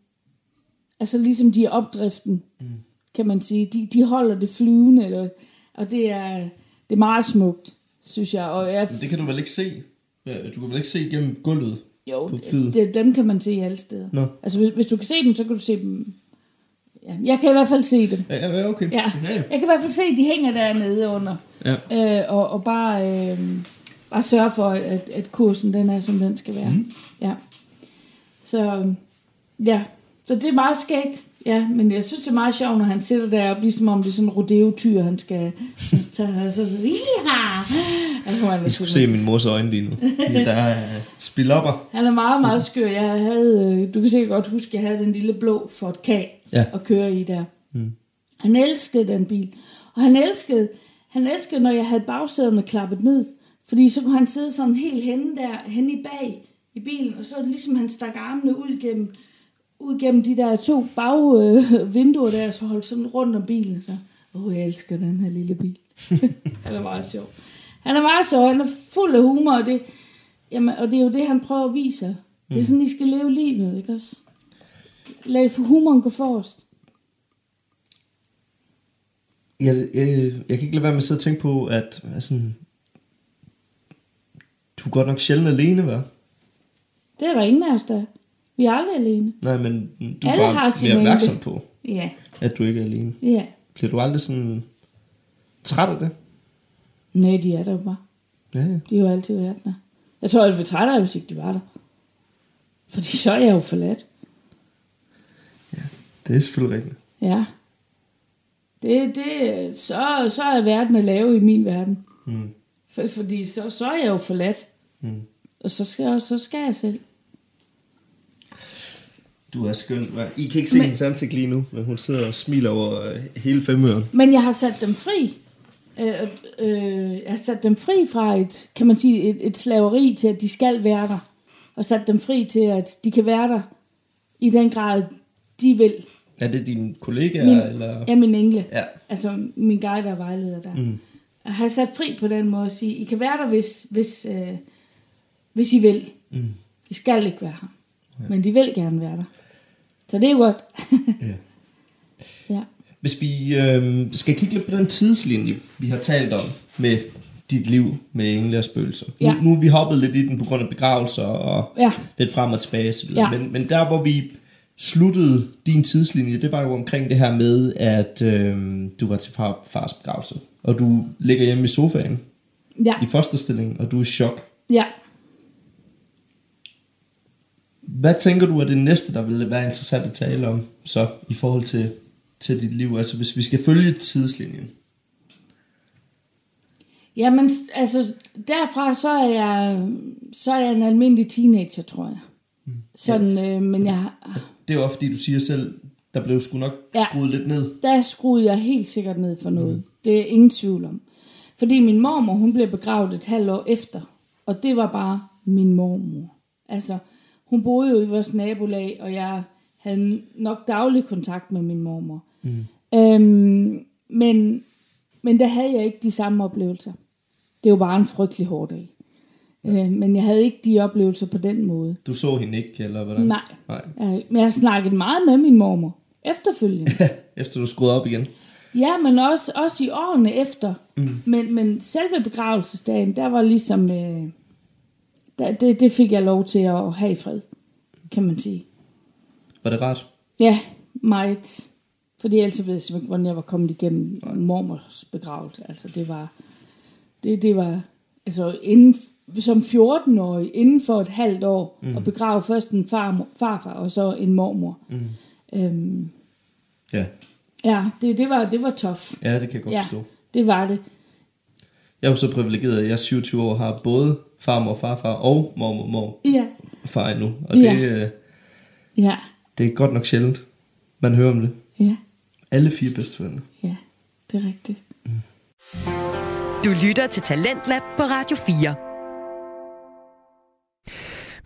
Altså ligesom de er opdriften, mm. kan man sige. De, de holder det flyvende, eller, og det er, det er meget smukt, synes jeg. Og jeg Men det kan du vel ikke se? Du kan vel ikke se igennem gulvet jo, på flyet? Det, dem kan man se alle steder. Nå. Altså hvis, hvis du kan se dem, så kan du se dem Ja, jeg kan i hvert fald se dem. Ja, ja okay. Ja. Jeg kan i hvert fald se, at de hænger dernede under. Ja. Øh, og, og bare, øh, bare sørge for, at, at kursen den er, som den skal være. Mm. Ja. Så ja, så det er meget skægt. Ja, men jeg synes, det er meget sjovt, når han sidder der og ligesom om det er sådan en rodeo-tyr, han skal tage, så så, ja! Jeg skulle se min mors øjne lige nu. Der er spilopper. Han er meget, meget skør. Jeg havde, øh, du kan sikkert godt huske, jeg havde den lille blå Ford K ja. at køre i der. Mm. Han elskede den bil. Og han elskede, han elskede, når jeg havde bagsæderne klappet ned. Fordi så kunne han sidde sådan helt henne der, henne i bag i bilen, og så ligesom han stak armene ud gennem, ud gennem de der to bagvinduer øh, der, så holdt sådan rundt om bilen, så, åh, oh, jeg elsker den her lille bil. han er meget sjov. Han er meget sjov, han er fuld af humor, og det, jamen, og det er jo det, han prøver at vise. Det er mm. sådan, I skal leve livet, ikke også? Lad for humoren gå forrest. Jeg, jeg, jeg kan ikke lade være med at sidde og tænke på, at altså, du er godt nok sjældent alene, hva'? Det er der ingen af os, der Vi er aldrig alene. Nej, men du Alle er bare mere opmærksom på, ja. at du ikke er alene. Ja. Bliver du aldrig sådan træt af det? Nej, de er der jo bare. Ja, ja. De har jo altid været der. Jeg tror, jeg ville træt af, hvis ikke de var der. Fordi så er jeg jo forladt. Det er selvfølgelig rigtigt. Ja. Det, det, så, så er verden at lave i min verden. Mm. For, fordi så, så er jeg jo forladt. Mm. Og så skal, så skal jeg selv. Du er skøn. I kan ikke se men, hendes ansigt lige nu, men hun sidder og smiler over øh, hele femøren. Men jeg har sat dem fri. Øh, øh, jeg har sat dem fri fra et, kan man sige, et, et slaveri til, at de skal være der. Og sat dem fri til, at de kan være der i den grad, de vil. Er det dine kollegaer? Min, eller? Ja, min engle. Ja. Altså min guide og vejleder der. Mm. Jeg har sat fri på den måde at sige, I kan være der, hvis, hvis, øh, hvis I vil. Mm. I skal ikke være her. Ja. Men de vil gerne være der. Så det er godt. ja. ja. Hvis vi øh, skal kigge lidt på den tidslinje, vi har talt om med dit liv med engle og spøgelser. Ja. Nu, nu er vi hoppet lidt i den på grund af begravelser og ja. lidt frem og tilbage. Så Ja. Men, men der, hvor vi sluttede din tidslinje, det var jo omkring det her med, at øh, du var til far, fars begravelse, og du ligger hjemme i sofaen ja. i fosterstilling, og du er i chok. Ja. Hvad tænker du er det næste, der vil være interessant at tale om, så i forhold til, til dit liv? Altså hvis vi skal følge tidslinjen. Jamen, altså derfra så er jeg, så er jeg en almindelig teenager, tror jeg. Mm. Sådan, ja. øh, men jeg har det er jo fordi, du siger selv, der blev sgu nok ja, skruet lidt ned. Der skruede jeg helt sikkert ned for noget. Mm. Det er ingen tvivl om. Fordi min mormor, hun blev begravet et halvt år efter. Og det var bare min mormor. Altså, hun boede jo i vores nabolag, og jeg havde nok daglig kontakt med min mormor. Mm. Øhm, men, men der havde jeg ikke de samme oplevelser. Det var bare en frygtelig hård dag. Øh, men jeg havde ikke de oplevelser på den måde. Du så hende ikke, eller hvordan? Nej. Nej. Øh, men jeg har snakket meget med min mormor efterfølgende. efter du skruede op igen? Ja, men også, også i årene efter. Mm. Men, men selve begravelsesdagen, der var ligesom... Øh, der, det, det fik jeg lov til at have i fred, kan man sige. Var det rart? Ja, meget. Fordi ellers ved jeg simpelthen ikke, hvordan jeg var kommet igennem mormors begravelse. Altså det var... Det, det var... Altså inden som 14-årig inden for et halvt år mm. og begrave først en far, farfar og så en mormor. Mm. Øhm, ja. Ja, det, det, var, det var tof. Ja, det kan jeg godt ja, forstå. det var det. Jeg er jo så privilegeret, at jeg er 27 år har både farmor, farfar og mormor, mor Ja, og far endnu. Og Ja. det, øh, ja, det er godt nok sjældent, man hører om det. ja, Alle fire bedsteforældre. ja. Det er rigtigt. Du lytter til Talentlab på Radio 4.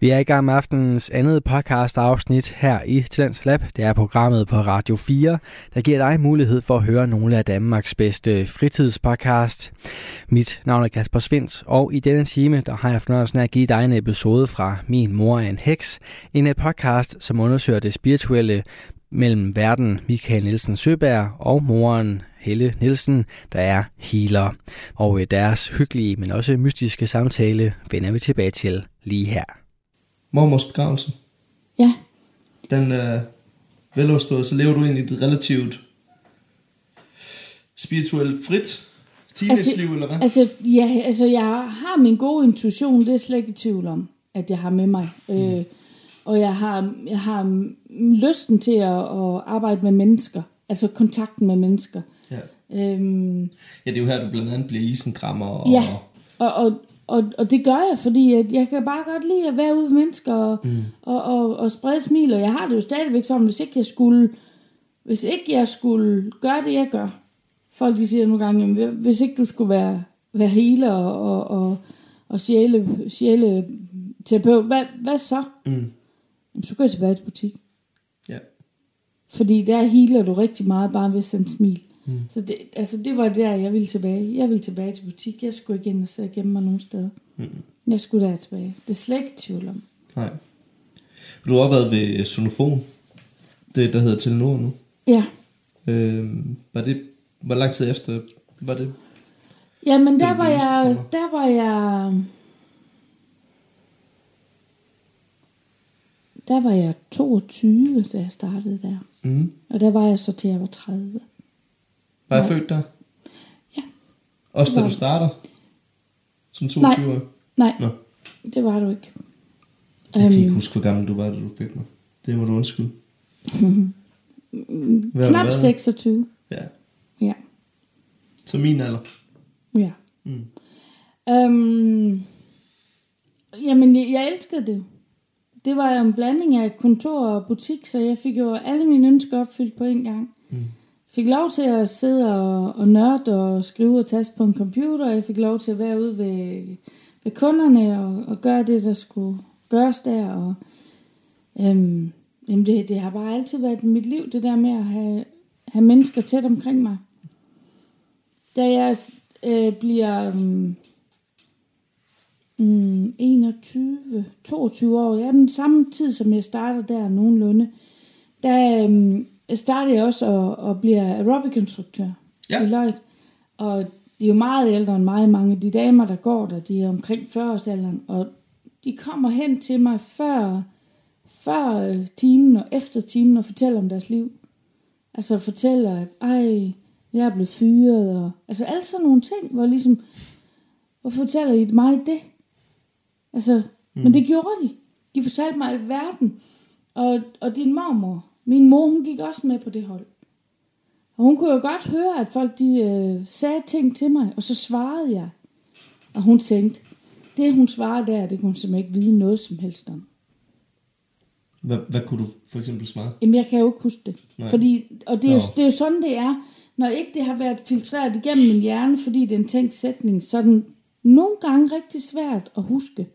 Vi er i gang med aftenens andet podcast afsnit her i Talents Lab. Det er programmet på Radio 4, der giver dig mulighed for at høre nogle af Danmarks bedste fritidspodcast. Mit navn er Kasper Svindt, og i denne time der har jeg fornøjelsen af at give dig en episode fra Min mor er en heks. En øh, podcast, som undersøger det spirituelle mellem verden Michael Nielsen Søberg og moren Helle Nielsen, der er healer. Og øh, deres hyggelige, men også mystiske samtale vender vi tilbage til lige her. Mormors begravelse, Ja, den er veloverstået, så lever du egentlig et relativt spirituelt frit teenage-liv, eller hvad? Altså, ja, altså, jeg har min gode intuition, det er jeg slet ikke i tvivl om, at jeg har med mig. Mm. Øh, og jeg har, jeg har lysten til at, at arbejde med mennesker, altså kontakten med mennesker. Ja. Øhm, ja, det er jo her, du blandt andet bliver isenkrammer. Og, ja, og, og, og, og det gør jeg, fordi at jeg kan bare godt lide at være ude med mennesker og, mm. og, og, og sprede smil, og jeg har det jo stadigvæk sådan, hvis ikke jeg skulle, hvis ikke jeg skulle gøre det, jeg gør. Folk de siger nogle gange, jamen, hvis ikke du skulle være, være healer og, og, og, og sjæle, sjæle terapeut, hvad, hvad så? Mm. Jamen, så går jeg tilbage til butik. Ja. Fordi der healer du rigtig meget bare ved at sende smil. Mm. Så det, altså, det var der, jeg ville tilbage. Jeg ville tilbage til butik. Jeg skulle ikke ind og sidde og gemme mig nogen steder. Mm. Jeg skulle der tilbage. Det er slet ikke tvivl om. Nej. Du har også været ved Sonofon, det der hedder Telenor nu. Ja. Øhm, var det, hvor lang tid efter var det? Jamen, der var jeg... Der var jeg... Der var jeg 22, da jeg startede der. Mm. Og der var jeg så til, jeg var 30. Var jeg født der? Ja. Også da du starter? Som 22 år? Nej, Nå. det var du ikke. Jeg kan ikke Øhm, huske, hvor gammel du var, da du fik mig. Det må du undskylde. Hvad har knap været? 26. Ja. Ja. Så min alder. Ja. Mm. Øhm, jamen, jeg, jeg elskede det. Det var en blanding af kontor og butik, så jeg fik jo alle mine ønsker opfyldt på en gang. Mm. Fik lov til at sidde og, og nørde og skrive og taste på en computer. Jeg fik lov til at være ude ved, ved kunderne og, og gøre det, der skulle gøres der. Og, øhm, jamen det, det har bare altid været mit liv, det der med at have, have mennesker tæt omkring mig. Da jeg øh, bliver mm, mm 21, 22 år, ja, den samme tid som jeg starter der nogenlunde, der øh, startede jeg også og, og bliver aerobic-instruktør Ja. i Lloyd. Og de er jo meget ældre end mig, mange af de damer, der går der, de er omkring 40-årsalderen, og de kommer hen til mig før, før øh, timen og efter timen og fortæller om deres liv. Altså fortæller, at ej, jeg er blevet fyret, og altså alle sådan nogle ting, hvor ligesom, hvorfor fortæller I mig det? Altså, mm. men det gjorde de. De fortalte mig alverden. Og, og din mormor, min mor, hun gik også med på det hold. Og hun kunne jo godt høre, at folk de øh, sagde ting til mig, og så svarede jeg. Og hun tænkte, det hun svarede der, det kunne hun simpelthen ikke vide noget som helst om. Hvad, hvad kunne du for eksempel svare? Jamen, jeg kan jo ikke huske det. Nej. Fordi, og det er, jo, det er jo sådan, det er. Når ikke det har været filtreret igennem min hjerne, fordi det er en tænkt sætning, så er den nogle gange rigtig svært at huske.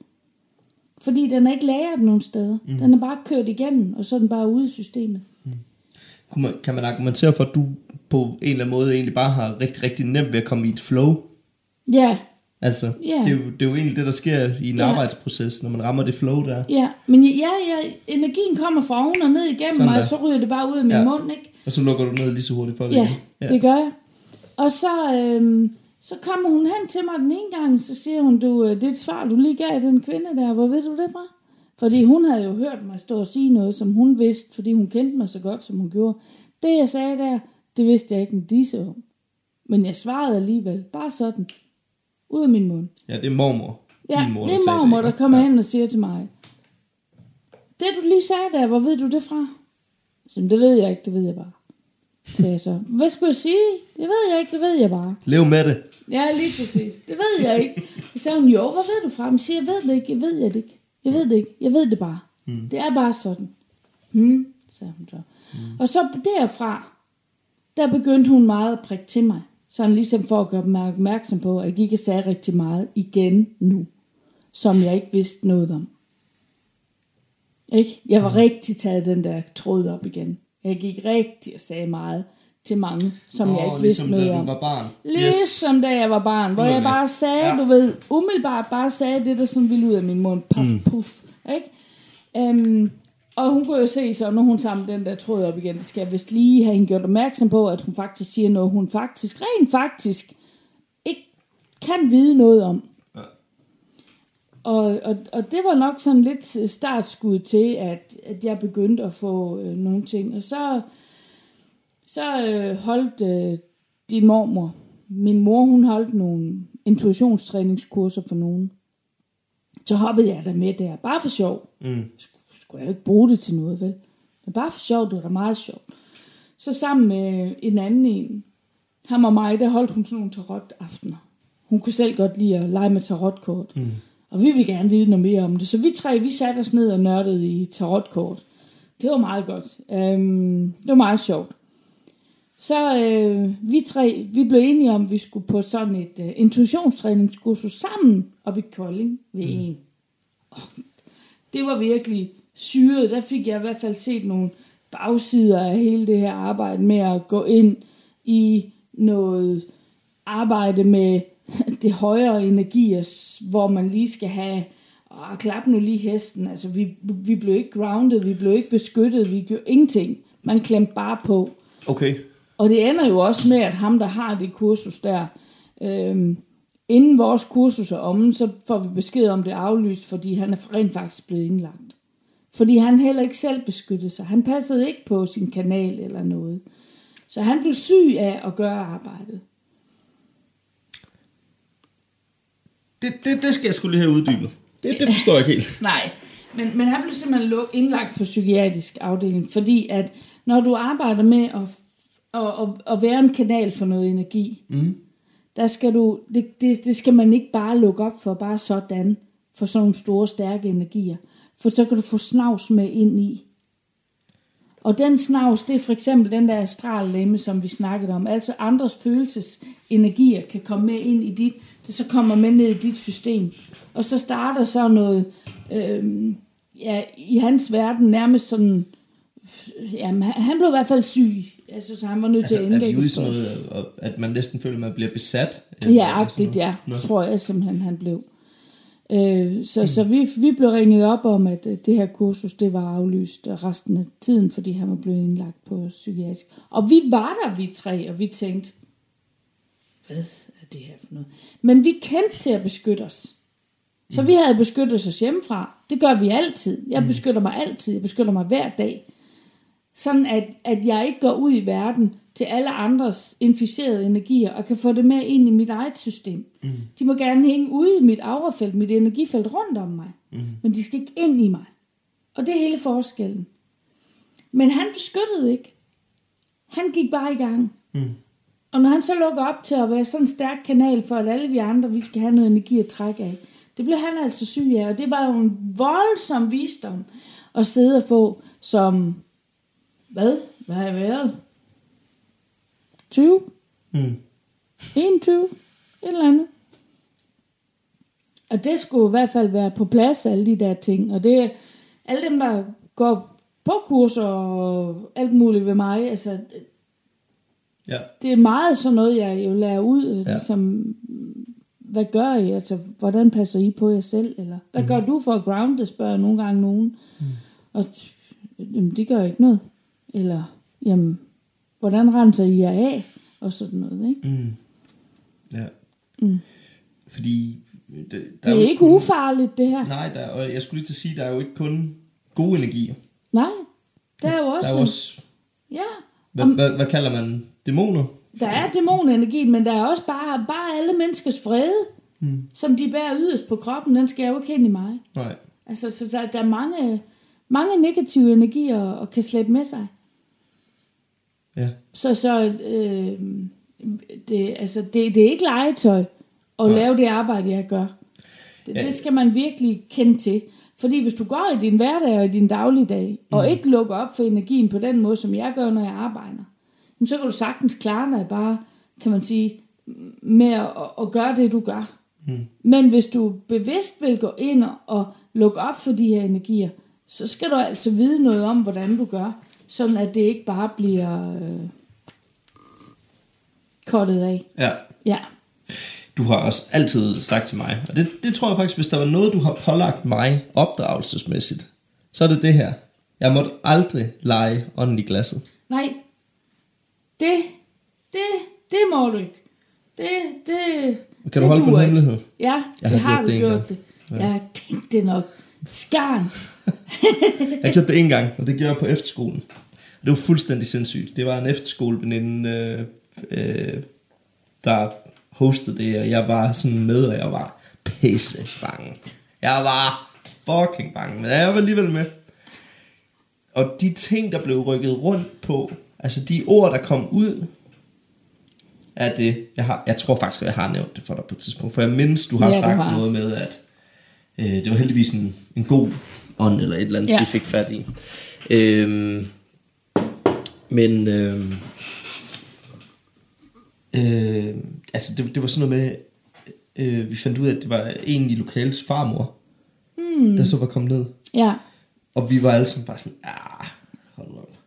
Fordi den er ikke lagret nogen steder. Mm. Den er bare kørt igennem, og så er den bare ude i systemet. Man, kan man argumentere for, at du på en eller anden måde egentlig bare har rigtig, rigtig nemt ved at komme i et flow? Ja, Altså, Ja. det, er jo, det er jo egentlig det, der sker i en Ja. arbejdsproces, når man rammer det flow der. ja. Men ja, ja, energien kommer fra oven og ned igennem Sådan mig, og der. så ryger det bare ud af min Ja. ja. mund, ikke? Og så lukker du ned lige så hurtigt for det Ja, igen. ja, det gør jeg. Og så, øhm, så kommer hun hen til mig den ene gang, så siger hun, du, øh, det er et svar, du lige gav den kvinde der. Hvor ved du det fra? Fordi hun havde jo hørt mig stå og sige noget, som hun vidste, fordi hun kendte mig så godt, som hun gjorde. Det, jeg sagde der, det vidste jeg ikke en disse om. Men jeg svarede alligevel, bare sådan, ud af min mund. Ja, det er mormor. Ja, Din mor, det er mormor, ikke? der kommer ja. hen og siger til mig, det du lige sagde der, hvor ved du det fra? Så det ved jeg ikke, det ved jeg bare. Sagde jeg så. Hvad skulle jeg sige? Det ved jeg ikke, det ved jeg bare. Lev med det. Ja, lige præcis. Det ved jeg ikke. Så sagde hun, jo, hvor ved du fra? Jeg siger, jeg ved det ikke, jeg ved det ikke. Jeg ved det ikke, jeg ved det bare. Mm. Det er bare sådan. Hmm, sagde hun så. Mm. Og så derfra, der begyndte hun meget at prikke til mig. Sådan ligesom for at gøre mig opmærksom på, at jeg gik og sagde rigtig meget igen nu, som jeg ikke vidste noget om. Ikke? Jeg var rigtig taget den der tråd op igen. Jeg gik rigtig og sagde meget til mange, som Åh, jeg ikke ligesom vidste noget da du om. var barn. Ligesom yes. da jeg var barn, hvor jeg bare sagde, Ja. du ved, umiddelbart bare sagde det, der sådan ville ud af min mund. Puff, mm. puff. Ikke? Um, og hun kunne jo se så, når hun samler den der tråd op igen, det skal jeg vist lige have hende gjort opmærksom på, at hun faktisk siger noget, hun faktisk, rent faktisk, ikke kan vide noget om. Og, og, og det var nok sådan lidt startskud til, at, at jeg begyndte at få øh, nogle ting. Og så, så øh, holdt øh, din mormor, min mor, hun holdt nogle intuitionstræningskurser for nogen. Så hoppede jeg der med der, bare for sjov. Mm. Skulle, skulle jeg jo ikke bruge det til noget, vel? Men bare for sjov, det var da meget sjovt. Så sammen med en anden en, ham og mig, der holdt hun sådan nogle tarot-aftener. Hun kunne selv godt lide at lege med tarotkort. Mm. Og vi ville gerne vide noget mere om det. Så vi tre, vi satte os ned og nørdede i tarotkort. Det var meget godt. Øhm, det var meget sjovt. Så øh, vi tre, vi blev enige om, at vi skulle på sådan et øh, intuitionstræningskursus sammen op i Kolding ved mm. en. Oh, det var virkelig syret. Der fik jeg i hvert fald set nogle bagsider af hele det her arbejde med at gå ind i noget arbejde med det højere energier, hvor man lige skal have, og klap nu lige hesten, altså vi, vi blev ikke grounded, vi blev ikke beskyttet, vi gjorde ingenting. Man klemte bare på. Okay. Og det ender jo også med, at ham, der har det kursus der, øhm, inden vores kursus er omme, så får vi besked om det aflyst, fordi han er rent faktisk blevet indlagt. Fordi han heller ikke selv beskyttede sig. Han passede ikke på sin kanal eller noget. Så han blev syg af at gøre arbejdet. Det, det, det skal jeg skulle lige have uddybet. Det, det forstår jeg ikke helt. Nej, men, men han blev simpelthen indlagt på psykiatrisk afdeling, fordi at når du arbejder med at, at, at, at være en kanal for noget energi, mm. der skal du, det, det, det skal man ikke bare lukke op for, bare sådan, for sådan nogle store, stærke energier. For så kan du få snavs med ind i. Og den snavs, det er for eksempel den der astrallemme, som vi snakkede om. Altså andres følelsesenergier kan komme med ind i dit, det så kommer med ned i dit system. Og så starter så noget, øh, ja, i hans verden nærmest sådan, jamen, han- blev i hvert fald syg. Altså, så han var nødt Altså, til at vi ude i indlægges. sådan på- noget, at- man næsten føler, at man bliver besat? Ja, agtigt, ja. Nå. Tror jeg simpelthen, han blev. Øh, så mm. så vi, vi blev ringet op om, at det her kursus, det var aflyst resten af tiden, fordi han var blevet indlagt på psykiatrisk. Og vi var der, vi tre, og vi tænkte, hvad er det her for noget? Men vi kendte til at beskytte os. Så vi havde beskyttet os hjemmefra. Det gør vi altid. Jeg beskytter mig altid. Jeg beskytter mig hver dag. Sådan at, at jeg ikke går ud i verden til alle andres inficerede energier og kan få det med ind i mit eget system. Mm. De må gerne hænge ude i mit aurafelt, mit energifelt rundt om mig. Mm. Men de skal ikke ind i mig. Og det er hele forskellen. Men han beskyttede ikke. Han gik bare i gang. Mm. Og når han så lukker op til at være sådan en stærk kanal for, at alle vi andre, vi skal have noget energi at trække af, det blev han altså syg af. Og det var jo en voldsom visdom at sidde og få som, hvad? Hvad har jeg været? 20? Mm. 21? Et eller andet. Og det skulle i hvert fald være på plads, alle de der ting. Og det alle dem, der går på kurser og alt muligt ved mig, altså Ja. det er meget sådan noget, jeg jo lærer ud, Ja. ja. ligesom, hvad gør I? Altså, hvordan passer I på jer selv? Eller, hvad mm. gør du for at grounde, spørger jeg nogle gange nogen. Mm. Og jamen, det gør ikke noget. Eller, jamen, hvordan renser I jer af? Og sådan noget, ikke? Mm. Ja. Mm. Fordi... Det, der Det jo er ikke kun- ufarligt, det her. Nej, der, og jeg skulle lige til at sige, der er jo ikke kun gode energier. Nej, der er jo også... Der er jo også... Ja, Hvad, hvad, hvad kalder man? Dæmoner? der er dæmonenergi, men der er også bare, bare alle menneskers vrede, mm. som de bærer yderst på kroppen, den skal jo ikke hen i mig. Nej. Altså, så der, der er mange, mange negative energier at kan slæbe med sig. Ja. Så, så øh, det, altså, det, det er ikke legetøj at Nej. lave det arbejde, jeg gør. Det, Ja. det skal man virkelig kende til. Fordi hvis du går i din hverdag og i din dagligdag, og Mm. ikke lukker op for energien på den måde, som jeg gør, når jeg arbejder, så kan du sagtens klare dig bare, kan man sige, med at, at gøre det, du gør. Mm. Men hvis du bevidst vil gå ind og lukke op for de her energier, så skal du altså vide noget om, hvordan du gør, sådan at det ikke bare bliver øh, kottet af. Ja. Ja. Du har også altid sagt til mig, og det, det tror jeg faktisk, hvis der var noget, du har pålagt mig opdragelsesmæssigt, så er det det her. Jeg måtte aldrig lege ånden i glasset. Nej, det, det, det må du ikke. Det, det, Kan du det holde på en hemmelighed? Ja, Jeg det har har gjort du det gjort det. Ja. Jeg tænkte det nok. Skarn. Jeg gjort det en gang, og det gjorde jeg på efterskolen. Det var fuldstændig sindssygt. Det var en efterskoleveninde, øh, øh, der hostede det, og jeg var sådan med, og jeg var pisse bange. Jeg var fucking bange, men jeg var alligevel med. Og de ting, der blev rykket rundt på, altså de ord, der kom ud af det, jeg, har, jeg tror faktisk, at jeg har nævnt det for dig på et tidspunkt, for jeg mindes, du har Ja, sagt har. noget med, at øh, det var heldigvis en, en god ånd, eller et eller andet. Ja. vi fik fat i. Øhm, men øhm, øh, altså det, det var sådan noget med, øh, vi fandt ud af, at det var en i lokales farmor, hmm. der så var kommet ned. Ja. Og vi var alle sammen bare sådan, ah, hold op.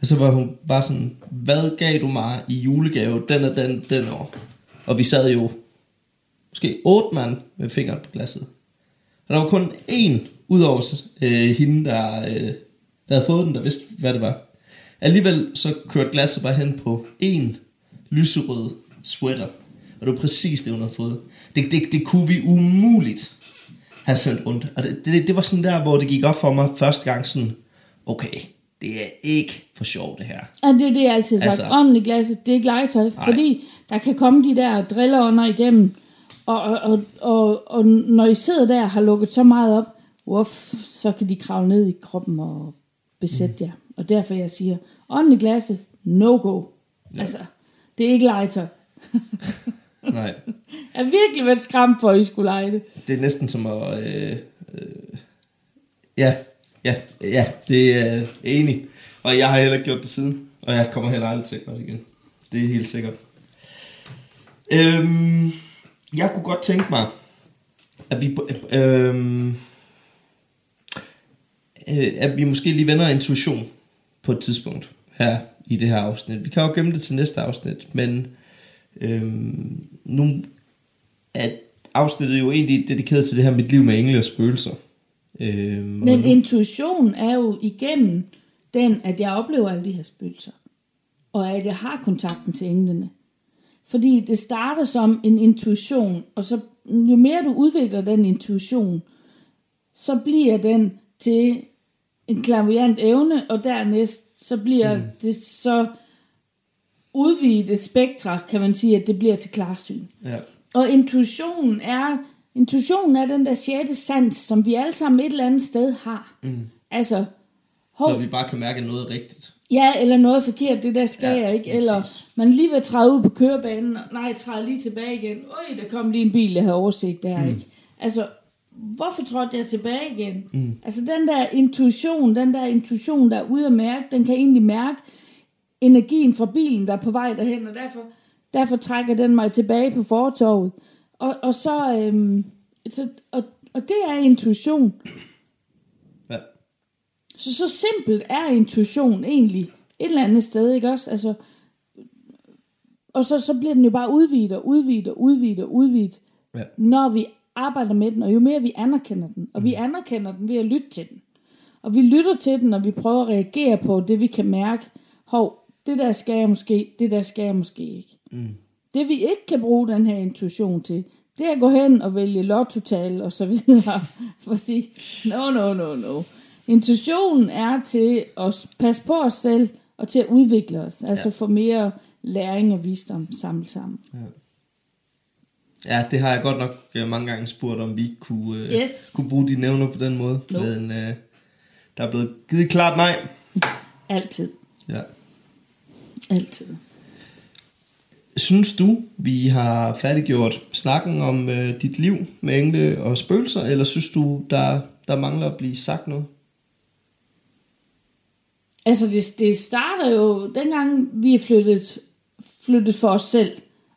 Og så var hun bare sådan, hvad gav du mig i julegave den og den, den år? Og vi sad jo måske otte mand med fingeren på glasset. Og der var kun én, udover øh, hende, der, øh, der havde fået den, der vidste, hvad det var. Alligevel så kørte glasset bare hen på en lyserød sweater. Og det var præcis det, hun havde fået. Det, det, det kunne vi umuligt have sendt rundt. Og det, det, det var sådan der, hvor det gik op for mig første gang sådan, okay, det er ikke for sjov det her. Og det er det, jeg altid har sagt. Altså- Ånden i glasset, det er ikke legetøj. Nej. Fordi der kan komme de der drilleånder igennem. Og, og, og, og, og når I sidder der og har lukket så meget op, uff, så kan de kravle ned i kroppen og besætte jer. Og derfor jeg siger, ånden i glasset, no go. Ja. Altså, det er ikke legetøj. Nej. Jeg har virkelig været skræmt for, at I skulle lege det. Det er næsten som at... Øh, øh, ja, ja, ja, det er øh, enig. Og jeg har heller ikke gjort det siden. Og jeg kommer heller aldrig til at gøre det igen. Det er helt sikkert. Øhm, jeg kunne godt tænke mig, at vi... Øhm, øh, at vi måske lige vender intuition på et tidspunkt her i det her afsnit. Vi kan jo gemme det til næste afsnit, men øhm, nu er afsnittet jo egentlig dedikeret til det her mit liv med engle og spøgelser. Øhm, Men nu, intuition er jo igennem den, at jeg oplever alle de her spøgelser. Og at jeg har kontakten til englene. Fordi det starter som en intuition, og så jo mere du udvikler den intuition, så bliver den til en klaviant evne, og dernæst så bliver mm. det så udvidet spektra, kan man sige, at det bliver til klarsyn. ja, Og intuitionen er, intuitionen er den der sjette sans, som vi alle sammen et eller andet sted har. Mm. Altså, hov, når vi bare kan mærke, noget rigtigt. ja, eller noget er forkert, det der skal Ja, jeg ikke. præcis. Eller man lige vil træde ud på kørebanen, og nej, træde lige tilbage igen. Øj, der kom lige en bil, jeg havde overset der, mm. ikke? Altså, hvorfor trådte jeg tilbage igen? Mm. Altså, den der intuition, den der intuition, der er ude at mærke, den kan egentlig mærke energien fra bilen, der er på vej derhen, og derfor, derfor trækker den mig tilbage på fortorvet. Og, og så, øhm, så og, og det er intuition. Ja. Så så simpelt er intuition egentlig et eller andet sted, ikke også? Altså, og så, så bliver den jo bare udvidet og udvidet og udvidet og udvidet, Ja. når vi arbejder med den, og jo mere vi anerkender den. Og vi anerkender den ved at lytte til den. Og vi lytter til den, og vi prøver at reagere på det, vi kan mærke. Hov, det der skal jeg måske, det der skal jeg måske ikke. Mm. Det vi ikke kan bruge den her intuition til, det er at gå hen og vælge lottotal og så videre. Fordi, no, no, no, no. Intuitionen er til at passe på os selv, og til at udvikle os. Altså få mere læring og visdom samlet sammen. ja, det har jeg godt nok øh, mange gange spurgt, om vi kunne, øh, Yes. kunne bruge de nævner på den måde. Nope. Men øh, der er blevet givet klart nej. Altid. Ja. Altid. Synes du, vi har færdiggjort snakken om øh, dit liv med engle og spøgelser, eller synes du, der, der mangler at blive sagt noget? Altså, det, det starter jo, dengang vi er flyttet, flyttet for os selv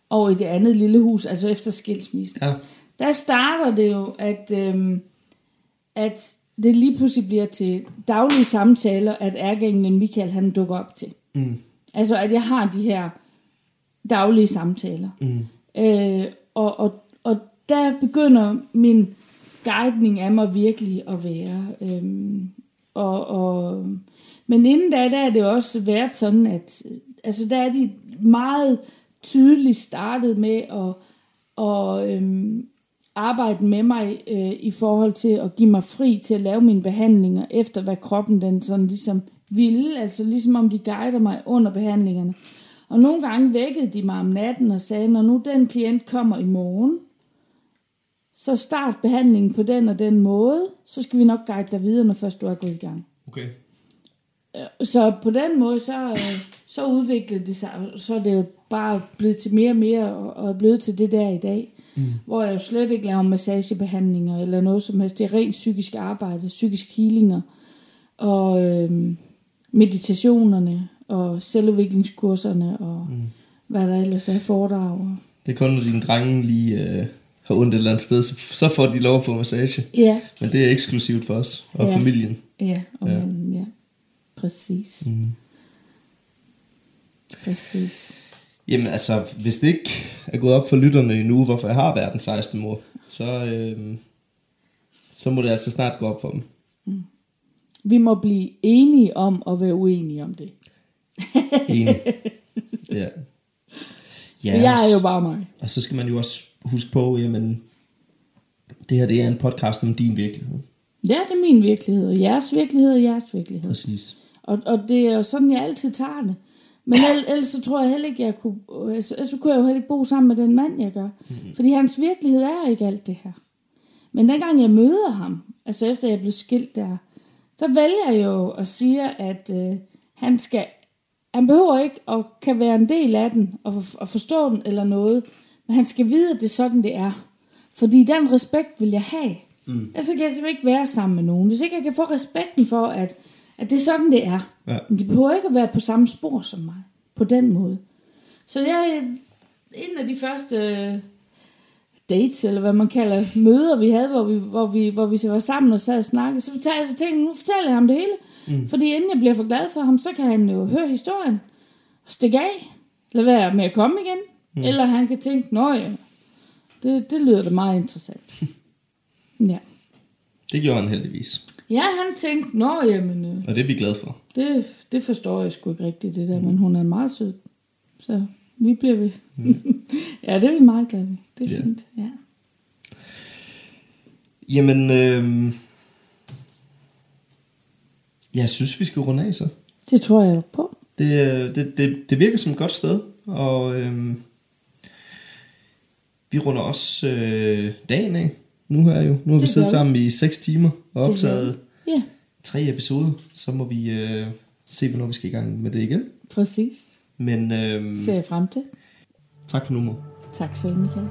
over i det andet lille hus, altså efter skilsmissen. Ja. Der starter det jo, at, øhm, at det lige pludselig bliver til daglige samtaler, at ærgænglen Michael han dukker op til. Mm. Altså, at jeg har de her daglige samtaler. Mm. Øh, og, og, og der begynder min guidning af mig virkelig at være. Øhm, og, og, men inden da, der er det også været sådan, at altså, der er de meget tydeligt startet med at, og, øhm, arbejde med mig øh, i forhold til at give mig fri til at lave mine behandlinger efter hvad kroppen den sådan ligesom ville, altså ligesom om de guider mig under behandlingerne. Og nogle gange vækkede de mig om natten og sagde, når nu den klient kommer i morgen, så start behandlingen på den og den måde, så skal vi nok guide dig videre, når først du er gået i gang. Okay. Så på den måde, så, øh, så udviklede det sig, så er det jo bare blevet til mere og mere, og er blevet til det der i dag. Mm. Hvor jeg jo slet ikke laver massagebehandlinger, eller noget som helst. Det er rent psykisk arbejde, psykisk healinger, og øh, meditationerne, og selvudviklingskurserne, og mm. hvad der ellers er foredrag. Det er kun, når dine drenge lige øh, har ondt et eller andet sted, så, så får de lov at få massage. Ja, Men det er eksklusivt for os og Ja. familien. ja, og Ja. ja. manden, ja. Præcis. Mm. Præcis. Jamen altså, hvis det ikke er gået op for lytterne endnu, hvorfor jeg har været den 16. mor, så, øh, så må det altså snart gå op for dem. Vi må blive enige om at være uenige om det. Enig. ja. Ja, jeg er jo bare mig. Og så skal man jo også huske på, jamen, det her det er en podcast om din virkelighed. Ja, det er min virkelighed, og jeres virkelighed er jeres virkelighed. Præcis. Og, og det er jo sådan, jeg altid tager det. Men el- ellers så tror jeg heller ikke, jeg kunne, altså, ellers så kunne jeg jo heller ikke bo sammen med den mand, jeg gør. Mm-hmm. Fordi hans virkelighed er ikke alt det her. Men dengang jeg møder ham, altså efter jeg blev skilt der, så vælger jeg jo at sige, at øh, han skal, han behøver ikke at kan være en del af den, og, for, og forstå den eller noget, men han skal vide, at det er sådan, det er. Fordi den respekt vil jeg have. Mm. Ellers kan jeg simpelthen ikke være sammen med nogen. Hvis ikke jeg kan få respekten for, at, at det er sådan, det er. Ja. Men de behøver ikke at være på samme spor som mig. På den måde. Så jeg, en af de første øh, dates, eller hvad man kalder møder, vi havde, hvor vi, hvor vi, hvor vi så var sammen og sad og snakkede, så fortalte jeg så tænkte, nu fortæller jeg ham det hele. Mm. Fordi inden jeg bliver for glad for ham, så kan han jo høre historien og stikke af. Lad være med at komme igen. Mm. Eller han kan tænke, nå ja, det, det lyder da meget interessant. ja. Det gjorde han heldigvis. Ja, han tænkte, nå jamen, øh, Og det er vi glade for. det, det forstår jeg sgu ikke rigtigt, det der, men hun er meget sød. Så vi bliver ved. Mm. ja, det er vi meget glade ved. Det er Ja. fint, ja. Jamen, øh, jeg synes, vi skal runde af så. Det tror jeg på. Det, øh, det, det, det virker som et godt sted, og øh, vi runder også øh, dagen af. Nu her jo. Nu har vi Det siddet vi. sammen i 6 timer og optaget Ja, tre episoder. Så må vi øh, se, hvornår vi skal i gang med det igen. præcis. Men øh, Ser jeg frem til. tak for nu, mor. Tak selv, Michael.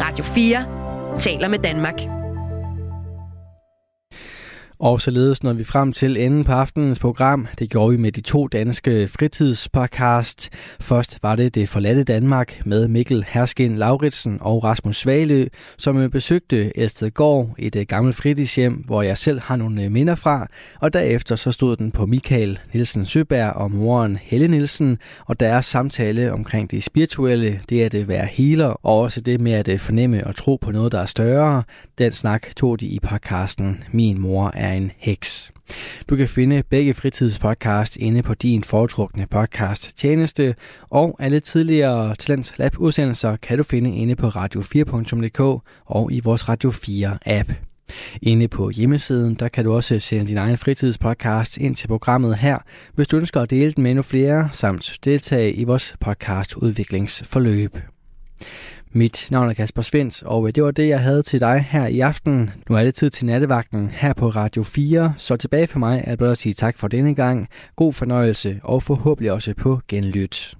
Radio 4 taler med Danmark. Og således når vi frem til enden på aftenens program. Det gjorde vi med de to danske fritidspodcast. Først var det Det forladte Danmark med Mikkel Herskin Lauritsen og Rasmus Svalø, som besøgte Elstedgård, et øh, gammelt fritidshjem, hvor jeg selv har nogle øh, minder fra. Og derefter så stod den på Michael Nielsen Søberg og moren Helle Nielsen, og deres samtale omkring det spirituelle, det at øh, være healer, og også det med at fornemme og tro på noget, der er større. Den snak tog de i podcasten Min mor er en heks. Du kan finde begge fritidspodcast inde på din foretrukne podcast tjeneste, og alle tidligere Talents Lab udsendelser kan du finde inde på radio4.dk og i vores Radio 4 app. Inde på hjemmesiden, der kan du også sende din egen fritidspodcast ind til programmet her, hvis du ønsker at dele den med endnu flere, samt deltage i vores podcast udviklingsforløb. Mit navn er Kasper Svens, og øh, det var det, jeg havde til dig her i aften. Nu er det tid til nattevagten her på Radio 4, så tilbage for mig er blot at sige tak for denne gang. God fornøjelse og forhåbentlig også på genlyt.